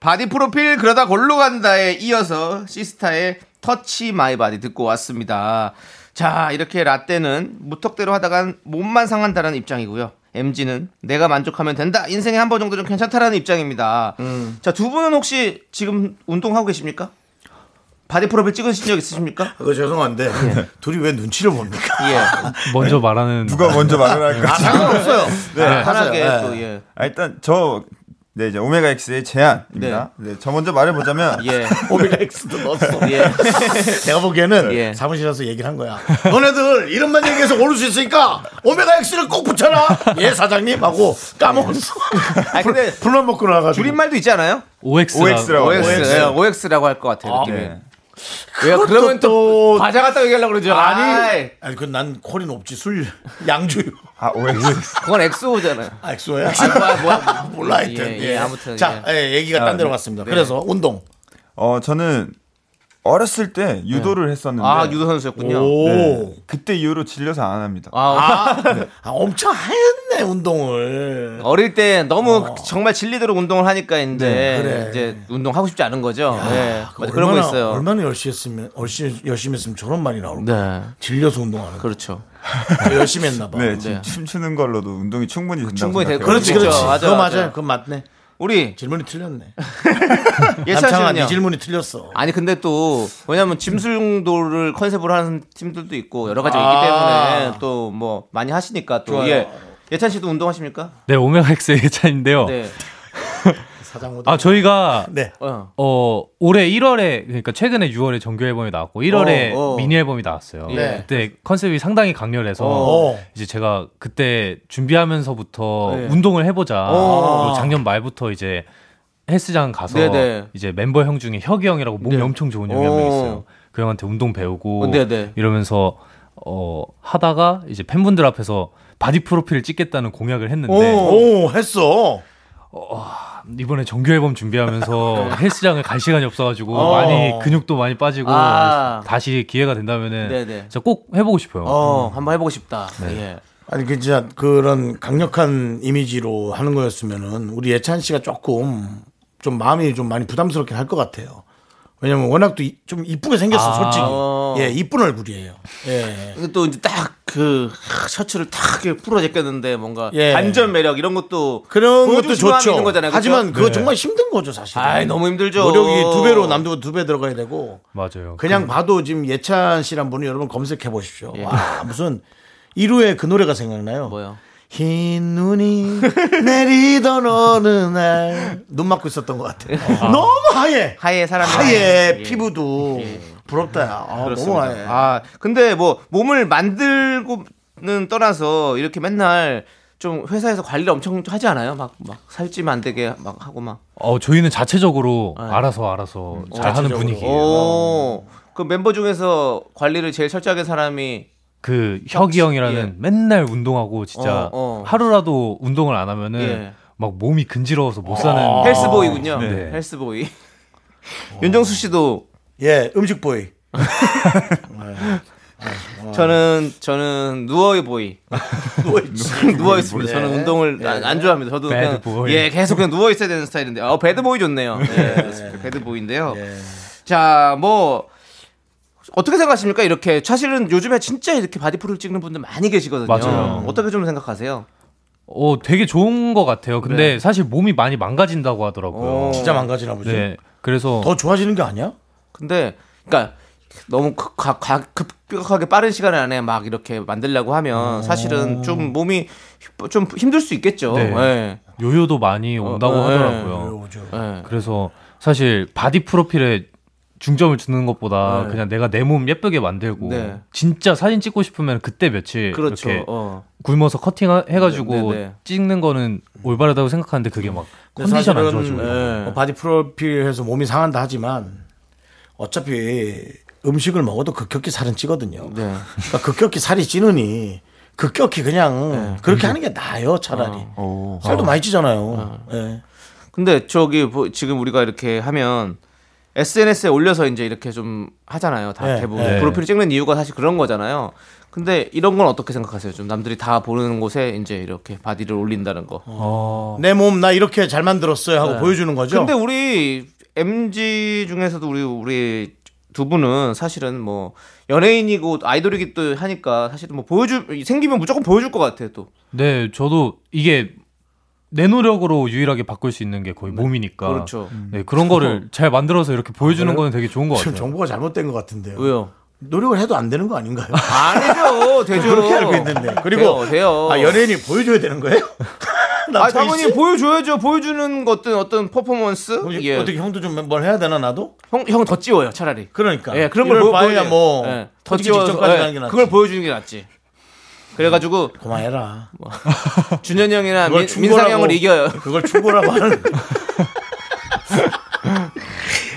바디 프로필 그러다 골로 간다에 이어서 시스타의 Touch My Body 듣고 왔습니다. 자, 이렇게 라떼는 무턱대고 하다간 몸만 상한다는 입장이고요. MZ는 내가 만족하면 된다. 인생에 한 번 정도는 괜찮다라는 입장입니다. 자, 두 분은 혹시 지금 운동하고 계십니까? 바디 프로필 찍으신 적 있으십니까? 그거 죄송한데 *laughs* 둘이 왜 눈치를 봅니까? 예. *laughs* 먼저 말하는 누가 먼저 말을 할까? 아, 상관없어요. 네, 편하게 하세요. 또 네. 예. 아, 일단 저 네, 이제 오메가 X의 제안입니다. 네. 저 먼저 말해보자면 예. *laughs* 오메가 X도 넣었어. 예. *laughs* 내가 보기에는 예. 사무실에서 얘기를 한 거야. 너네들 이름만 얘기해서 고를 수 있으니까 오메가 X를 꼭 붙여라. 예 사장님 하고 까먹었어. 아니, 근데 불만 먹고 나가지고. 줄임말도 있지 않아요? OX라고. OX라고. OX. OX. 예, OX라고 할 것 같아요, 느낌이. 네. 왜 그러면 또 또- 과자 갖다 얘기하려고 그러죠. 아니, 아니 그난 콜이 높지 술 *laughs* 양주유. 아, OX. 그건 엑소잖아요. 아, 엑소야? 아, 뭐야, 뭐야. 몰라 하여튼. 예, 예, 아무튼. 자, 예. 예, 얘기가 딴 데로 갔습니다. 그래서 운동. 어, 저는 어렸을 때 유도를 했었는데 아, 유도 선수였군요. 오. 네. 그때 이후로 질려서 안 합니다. 아, 아, *laughs* 아, 엄청 하였네 운동을. 어릴 때 너무 정말 진리대로 운동을 하니까 이제 네, 그래. 이제 운동 하고 싶지 않은 거죠. 네. 그 맞아, 그런 거 있어요. 얼마나 열심히 했으면 열심히, 열심히 했으면 저런 말이 나올까? 네. 질려서 운동하는 거. 그렇죠. 열심히 했나 봐. *laughs* 네, 네. 춤추는 걸로도 운동이 충분히 된다고 충분히 될 생각해요. 그렇지, 그렇죠. 그렇지. 맞아, 그거 맞아. 맞아요. 그건 맞네. 우리 질문이 틀렸네. *laughs* 예찬 남창아, 씨는요. 네 질문이 틀렸어. 아니 근데 또 왜냐면 짐승도를 컨셉으로 하는 팀들도 있고 여러 가지가 아. 있기 때문에 또 뭐 많이 하시니까 또 좋아요. 예. 예찬 씨도 운동하십니까? 네, 오메가 X의 예찬인데요. 네. *laughs* 사장 오다. 아, 저희가 *laughs* 네. 어. 어 올해 1월에 그러니까 최근에 6월에 정규 앨범이 나왔고 1월에 어, 어. 미니 앨범이 나왔어요. 네. 그때 컨셉이 상당히 강렬해서 어. 이제 제가 그때 준비하면서부터 네. 운동을 해보자. 어. 그리고 작년 말부터 이제 헬스장 가서 네네. 이제 멤버 형 중에 혁이 형이라고 몸이 네. 엄청 좋은 형이 한명 어. 있어요. 그 형한테 운동 배우고 어, 네네. 이러면서 어 하다가 이제 팬분들 앞에서 바디 프로필을 찍겠다는 공약을 했는데 오, 했어. 이번에 정규 앨범 준비하면서 *laughs* 헬스장을 갈 시간이 없어가지고 어. 많이 근육도 많이 빠지고 아. 다시 기회가 된다면은 네네. 진짜 꼭 해보고 싶어요. 어, 한번 해보고 싶다. 네. 예. 아니 그 진짜 그런 강력한 이미지로 하는 거였으면은 우리 예찬 씨가 조금 좀 마음이 좀 많이 부담스럽긴 할 것 같아요. 왜냐면 워낙 또 좀 이쁘게 생겼어, 아. 솔직히. 어. 예, 이쁜 얼굴이에요. 예. 근데 또 이제 딱 그 셔츠를 탁 이렇게 풀어 제꼈는데 뭔가 예. 반전 매력 이런 것도 그런 것도 좋죠. 있는 거잖아요. 하지만 그거 네. 정말 힘든 거죠, 사실. 아이, 너무 힘들죠. 노력이 두 배로 남도 두배 들어가야 되고 맞아요. 그냥 봐도 지금 예찬 씨란 분이 여러분 검색해 보십시오. 예. 와, 무슨 1호의 그 노래가 생각나요. 뭐요? 흰 눈이 내리던 어느 날 눈 맞고 있었던 것 같아요. 너무 하얘. 하얘 사람이 하얘 하얘. 피부도 부럽다. 야. 아, 너무 그렇습니다. 하얘. 아, 근데 뭐 몸을 만들고는 떠나서 이렇게 맨날 좀 회사에서 관리를 엄청 하지 않아요? 막, 막 살찌면 안 되게 막 하고 막. 어 저희는 자체적으로 네. 알아서 알아서 잘 하는 자체적으로. 분위기예요. 오. 그 멤버 중에서 관리를 제일 철저하게 한 사람이 그 혁이 형이라는 예. 맨날 운동하고 진짜 어, 어. 하루라도 운동을 안 하면은 예. 막 몸이 근지러워서 못 사는 헬스보이군요. 네. 헬스 boy. 윤정수 씨도 예, 음식 boy. *laughs* 저는 저는 누워의 boy. 누워 있습니다. 예. 저는 운동을 예. 안, 안 좋아합니다. 저도 bad 그냥 boy. 예 계속 그냥 누워 있어야 되는 스타일인데. 어 bad boy 좋네요. 예. bad boy인데요. 예. 자, 뭐 어떻게 생각하십니까? 이렇게 사실은 요즘에 진짜 이렇게 바디 프로필을 찍는 분들 많이 계시거든요. 맞아요. 어떻게 좀 생각하세요? 어 되게 좋은 것 같아요. 근데 네. 사실 몸이 많이 망가진다고 하더라고요. 어. 진짜 망가지나 보죠. 네. 그래서 더 좋아지는 게 아니야? 근데 그러니까 너무 급, 가- 가- 급격하게 빠른 시간 안에 막 이렇게 만들려고 하면 사실은 좀 몸이 좀 힘들 수 있겠죠. 네. 예. 요요도 많이 온다고 어, 네. 하더라고요. 예. 그래서 사실 바디 프로필에 중점을 두는 것보다 네. 그냥 내가 내 몸 예쁘게 만들고 네. 진짜 사진 찍고 싶으면 그때 며칠 그렇죠. 이렇게 어. 굶어서 커팅 해가지고 네, 네, 네. 찍는 거는 올바르다고 생각하는데 그게 막 근데 컨디션 안 좋아지고 예. 뭐 바디 프로필해서 몸이 상한다 하지만 어차피 음식을 먹어도 급격히 살은 찌거든요. 네. 그러니까 급격히 살이 찌느니 급격히 그냥 네. 그렇게 하는 게 나아요 차라리. 살도 많이 찌잖아요. 예. 근데 저기 뭐 지금 우리가 이렇게 하면 SNS에 올려서 이제 이렇게 좀 하잖아요. 다 네, 대부분 네. 프로필 찍는 이유가 사실 그런 거잖아요. 근데 이런 건 어떻게 생각하세요? 좀 남들이 다 보는 곳에 이제 이렇게 바디를 올린다는 거. 어, 내몸 나 이렇게 잘 만들었어요 하고 보여주는 거죠. 근데 우리 MG 중에서도 우리 우리 두 분은 사실은 뭐 연예인이고 아이돌이기도 하니까 사실은 뭐 보여줄 생기면 무조건 보여줄 것 같아요 또. 네, 저도 이게 내 노력으로 유일하게 바꿀 수 있는 게 거의 몸이니까. 그렇죠. 네, 그런 거를 잘 만들어서 이렇게 보여주는 거는 되게 좋은 것 지금 같아요. 정보가 잘못된 것 같은데요. 왜요? 노력을 해도 안 되는 거 아닌가요? *laughs* 아니죠, 되죠. 그렇게 알고 있는데. 그리고 돼요, 돼요. 아, 연예인이 보여줘야 되는 거예요? *laughs* 아, 당연히 씨? 보여줘야죠. 보여주는 어떤 어떤 퍼포먼스. 그럼 예. 어떻게 형도 좀 뭘 해야 되나 나도? 형, 형 더 찌워요, 차라리. 그러니까. 예, 그런 걸 보, 보여야 뭐 예, 더 찌워서 직접까지 예, 가는 게 낫지. 그걸 보여주는 게 낫지. 그래가지고 그만해라. 준현이 형이나 민, 민상 형을 이겨요. 그걸 충고라고 하는. *laughs*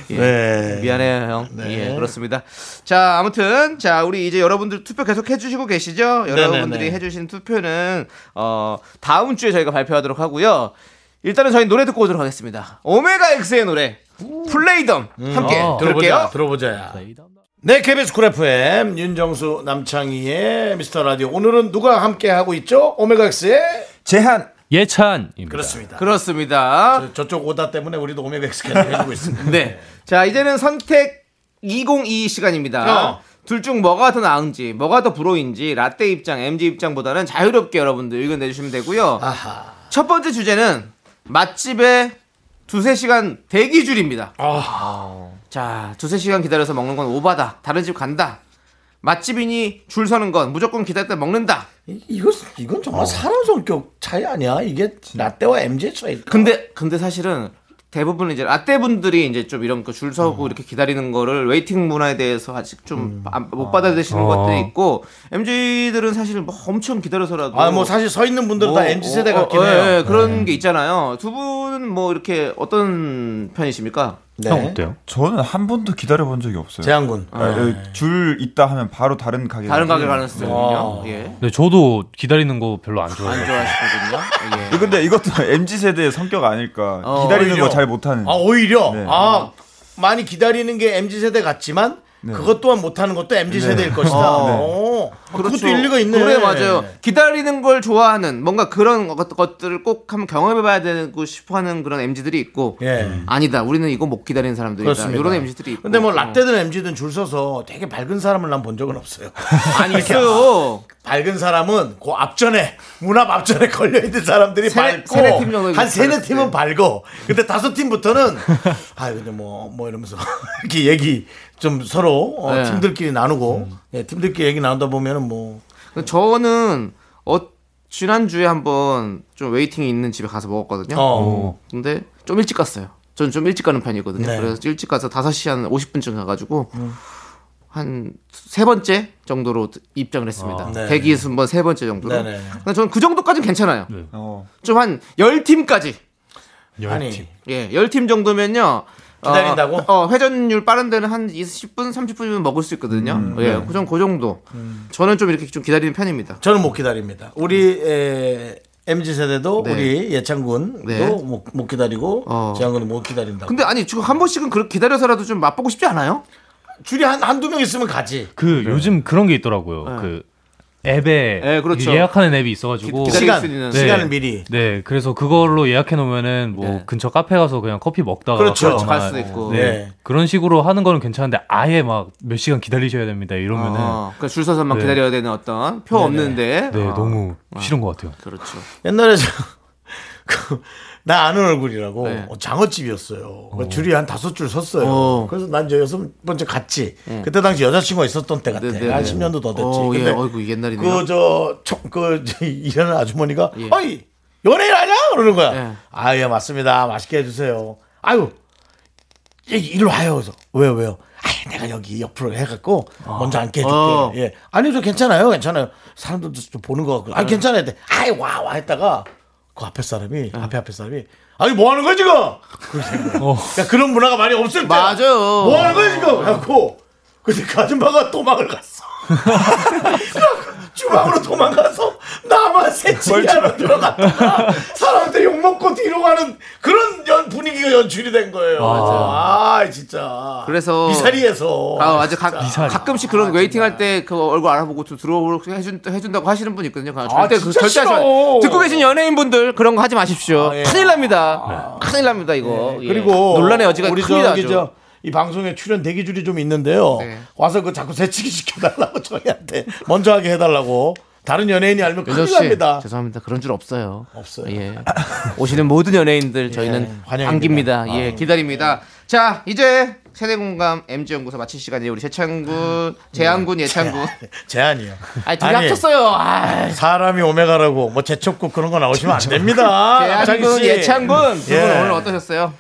네. 미안해요, 형. 네. 예, 그렇습니다. 자, 아무튼 자, 우리 이제 여러분들 투표 계속 해주시고 계시죠? 여러분들이 네네네. 해주신 투표는 어 다음 주에 저희가 발표하도록 하고요. 일단은 저희 노래 듣고 오도록 하겠습니다. 오메가 X의 노래 Play Dumb 함께 어, 들을게요. 들어보자. 들어보자. 네, KBS 쿨 FM 윤정수 남창희의 미스터 라디오. 오늘은 누가 함께 하고 있죠? 오메가엑스의 재한 예찬입니다. 그렇습니다. 그렇습니다. 저- 저쪽 오다 때문에 우리도 계속 해주고 있습니다. *laughs* 네. 자, 이제는 선택 2022 시간입니다. 어. 둘중 뭐가 더 나은지, 뭐가 더 불호인지, 라떼 입장, MZ 입장보다는 자유롭게 여러분들 의견 내주시면 되고요. 아하. 첫 번째 주제는 맛집의 두세 시간 대기 줄입니다. 아. 자, 두세 시간 기다려서 먹는 건 오바다. 다른 집 간다. 맛집이니 줄 서는 건 무조건 기다렸다 먹는다. 이- 이거 이건 정말 사람 성격 차이 아니야? 이게 라떼와 MZ의 차이. 근데 근데 사실은 대부분 이제 라떼 분들이 이제 좀 이런 거줄 서고 이렇게 기다리는 거를 waiting 문화에 대해서 아직 좀못 받아들이시는 어. 것들이 있고 MZ들은 사실 뭐 엄청 기다려서라도 아, 뭐 사실 서 있는 분들은 다 뭐, MG 세대 어, 같긴 어, 해요. 예, 예, 그런 게 있잖아요. 두 분은 뭐 이렇게 어떤 편이십니까? 네. 형 어때요? 저는 한 번도 기다려 본 적이 없어요. 재한군. 아, 여기 줄 있다 하면 바로 다른 가게 다른 가게. 가는 스타일은요? 어. 예. 네, 저도 기다리는 거 별로 안 좋아해요. 안 좋아하시거든요. 예. 근데 이것도 *laughs* MZ 세대의 성격 아닐까. 어, 기다리는. 거 잘 못하는. 아 오히려 네. 아 많이 기다리는 게 mz 세대 같지만 그것 또한 못하는 것도 mz 세대일 것이다. 어. 아, 그것도 일리가 있네. 그래 맞아요. 기다리는 걸 좋아하는 뭔가 그런 것, 것들을 꼭 한번 경험해봐야 되고 싶어하는 그런 MZ들이 있고 예. 아니다. 우리는 이거 못 기다리는 사람들이다. 그렇습니다. 이런 MZ들이 있고. 근데 뭐 어. 라떼든 MG든 줄 서서 되게 밝은 사람을 난 본 적은 없어요. 아니 있어요. *laughs* 밝은 사람은 그 앞전에 문 앞 앞전에 *laughs* 걸려 있는 사람들이 세네- 밝고 세네 한 세네 팀은 밝고 근데 다섯 팀부터는 *laughs* 아 근데 뭐뭐 이러면서 *laughs* 이렇게 얘기 좀 서로 어, 네. 팀들끼리 나누고 예, 팀들끼리 얘기 나누다 보면은 뭐 근데 저는 어 지난 주에 한번 좀 웨이팅이 있는 집에 가서 먹었거든요. 어. 근데 좀 일찍 갔어요. 저는 좀 일찍 가는 편이거든요. 네. 그래서 일찍 가서 5시 한 50분쯤 가가지고 한 세 번째 정도로 입장을 했습니다. 네. 대기 순번 세 번째 정도로. 네네. 근데 저는 그 정도까지는 괜찮아요. 어. 좀한 10팀까지. 아니 예, 10팀 정도면요. 기다린다고? 어, 어, 회전율 빠른 데는 한 20분, 30분이면 먹을 수 있거든요. 음, 예, 네. 그 정도, 그 정도. 저는 좀 이렇게 좀 기다리는 편입니다. 저는 못 기다립니다. 우리 에, MZ 세대도 네. 우리 예창군도 네. 못, 못 기다리고 어. 재한군도 못 기다린다고. 근데 아니 지금 한 번씩은 그렇게 기다려서라도 좀 맛보고 싶지 않아요? 줄이 한 한두 명 있으면 가지. 그 요즘 그런 게 있더라고요. 네. 그 앱에 네, 그렇죠. 예약하는 앱이 있어가지고 기- 시간. 네. 시간을 미리. 네, 그래서 그걸로 예약해 놓으면은 뭐 네. 근처 카페 가서 그냥 커피 먹다가 그렇죠. 갈 수도 있고. 네. 네. 그런 식으로 하는 거는 괜찮은데 아예 막 몇 시간 기다리셔야 됩니다 이러면은 어, 그줄 서서만 네. 기다려야 되는 어떤 표 없는데. 네 어, 너무 싫은 것 같아요. 그렇죠. 옛날에 저, *laughs* 그, 나 아는 얼굴이라고 네. 어, 장어집이었어요. 그 줄이 한 다섯 줄 섰어요. 어. 그래서 난 이제 여섯 번째 갔지. 그때 당시 여자친구가 있었던 때 같아. 네, 네, 한 네. 10년도 더 됐지. 어, 예, 근데 어이구 옛날이네요. 그, 저, 총, 그, 저, *laughs* 일하는 아주머니가, 예. 어이, 연예인 아니야? 그러는 거야. 예. 아, 예, 맞습니다. 맛있게 해주세요. 아유, 예, 이리 와요. 그래서, 왜요, 왜요? 아, 내가 여기 옆으로 해갖고, 먼저 앉게 해줄게. 어. 예. 아니, 저 괜찮아요. 괜찮아요. 사람들도 좀 보는 것 같고. 네. 아, 괜찮아요. 아이, 와, 와 했다가, 그 앞에 사람이, 네. 앞에 앞에 사람이, 아니, 뭐 하는 거야, 지금? 된 거야. 그러니까 그런 문화가 많이 없을 때. 맞아요. 뭐 하는 거야, 지금? 해갖고, 근데 그 아줌마가 도망을 갔어. *laughs* 주방으로 도망가서 나만 새치기 하러 들어갔다가 *laughs* 사람들 욕먹고 뒤로 가는 그런 연, 분위기가 연출이 된 거예요. 아, 진짜. 그래서- 미사리에서. 아, 맞아. 가, 진짜. 가끔씩 그런 waiting 할 때 그 얼굴 알아보고 좀 들어오고 해준, 해준다고 하시는 분 있거든요. 아, 절대, 그, 절대. 하지 마. 듣고 계신 연예인분들 그런 거 하지 마십시오. 아, 예. 큰일 납니다. 큰일 납니다, 이거. 예. 그리고 논란의 여지가 우리 큽니다. 저기. 저, 이 방송에 출연 대기줄이 좀 있는데요. 네. 와서 그 자꾸 새치기 시켜달라고 *laughs* 저희한테 먼저 하게 해달라고. 다른 연예인이 알면 큰일 납니다. 죄송합니다. 그런 줄 없어요. 없어요. 예. 오시는 모든 연예인들 *laughs* 저희는 예, 환영입니다. 반깁니다. 예, 아. 기다립니다. 자, 이제 세대 공감 MG연구소 마칠 시간이에요. 우리 재창군, 재한군, 예창군. *laughs* 제안이요. 아니, 둘이 합쳤어요. 아, 사람이 오메가라고 뭐 제첩국 그런 거 나오시면 안 됩니다. 재한군, 씨. 예창군. 두분 예. 오늘 어떠셨어요?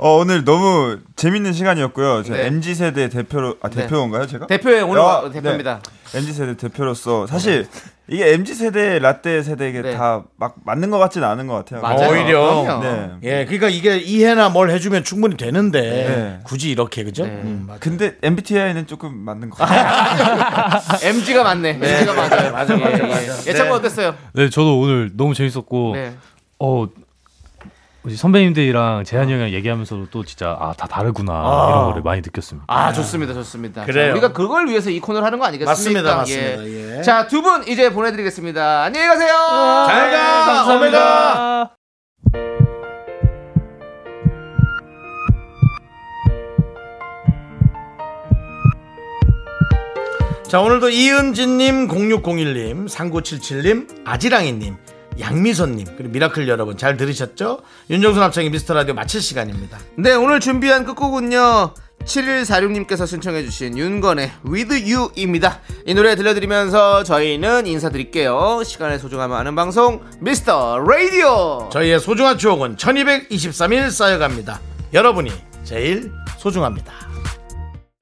어, 오늘 너무 재밌는 시간이었고요. 저 네. MZ 세대 대표로 아 네. 대표인가요, 제가? 대표예요. 오늘 아, 와- 대표입니다. 네. MZ 세대 대표로서 사실 이게 MZ 세대, 라떼 세대에게 네. 다막 맞는 것 같지는 않은 것 같아요. 맞아요. 오히려. 네. 예, 그러니까 이게 이해나 뭘 해주면 충분히 되는데 네. 굳이 이렇게 그죠? 네. 음, 맞아요. 근데 MBTI는 조금 맞는 것 같아요. *laughs* MG가 맞네. MG가 맞아요. 맞아, 맞아, 맞아. 예창군 어땠어요? 네, 저도 오늘 너무 재밌었고 네. 어 선배님들이랑 재한이 형이랑 얘기하면서도 또 진짜 아 다 다르구나 이런 거를 많이 느꼈습니다. 아, 좋습니다. 좋습니다. 그래요. 자, 우리가 그걸 위해서 이 코너를 하는 거 아니겠습니까? 맞습니다, 맞습니다. 예. 자, 두 분 이제 보내드리겠습니다. 안녕히 가세요. 잘 가, 오메가. 자, 오늘도 이은진님, 0601님, 3977님, 아지랑이님, 양미선님, 그리고 미라클 여러분 잘 들으셨죠? 윤정수 남창희의 미스터 라디오 마칠 시간입니다. 네, 오늘 준비한 끝곡은요. 7146님께서 신청해주신 윤건의 With You입니다. 이 노래 들려드리면서 저희는 인사드릴게요. 시간의 소중함을 아는 방송, 미스터 라디오! 저희의 소중한 추억은 1223일 쌓여갑니다. 여러분이 제일 소중합니다.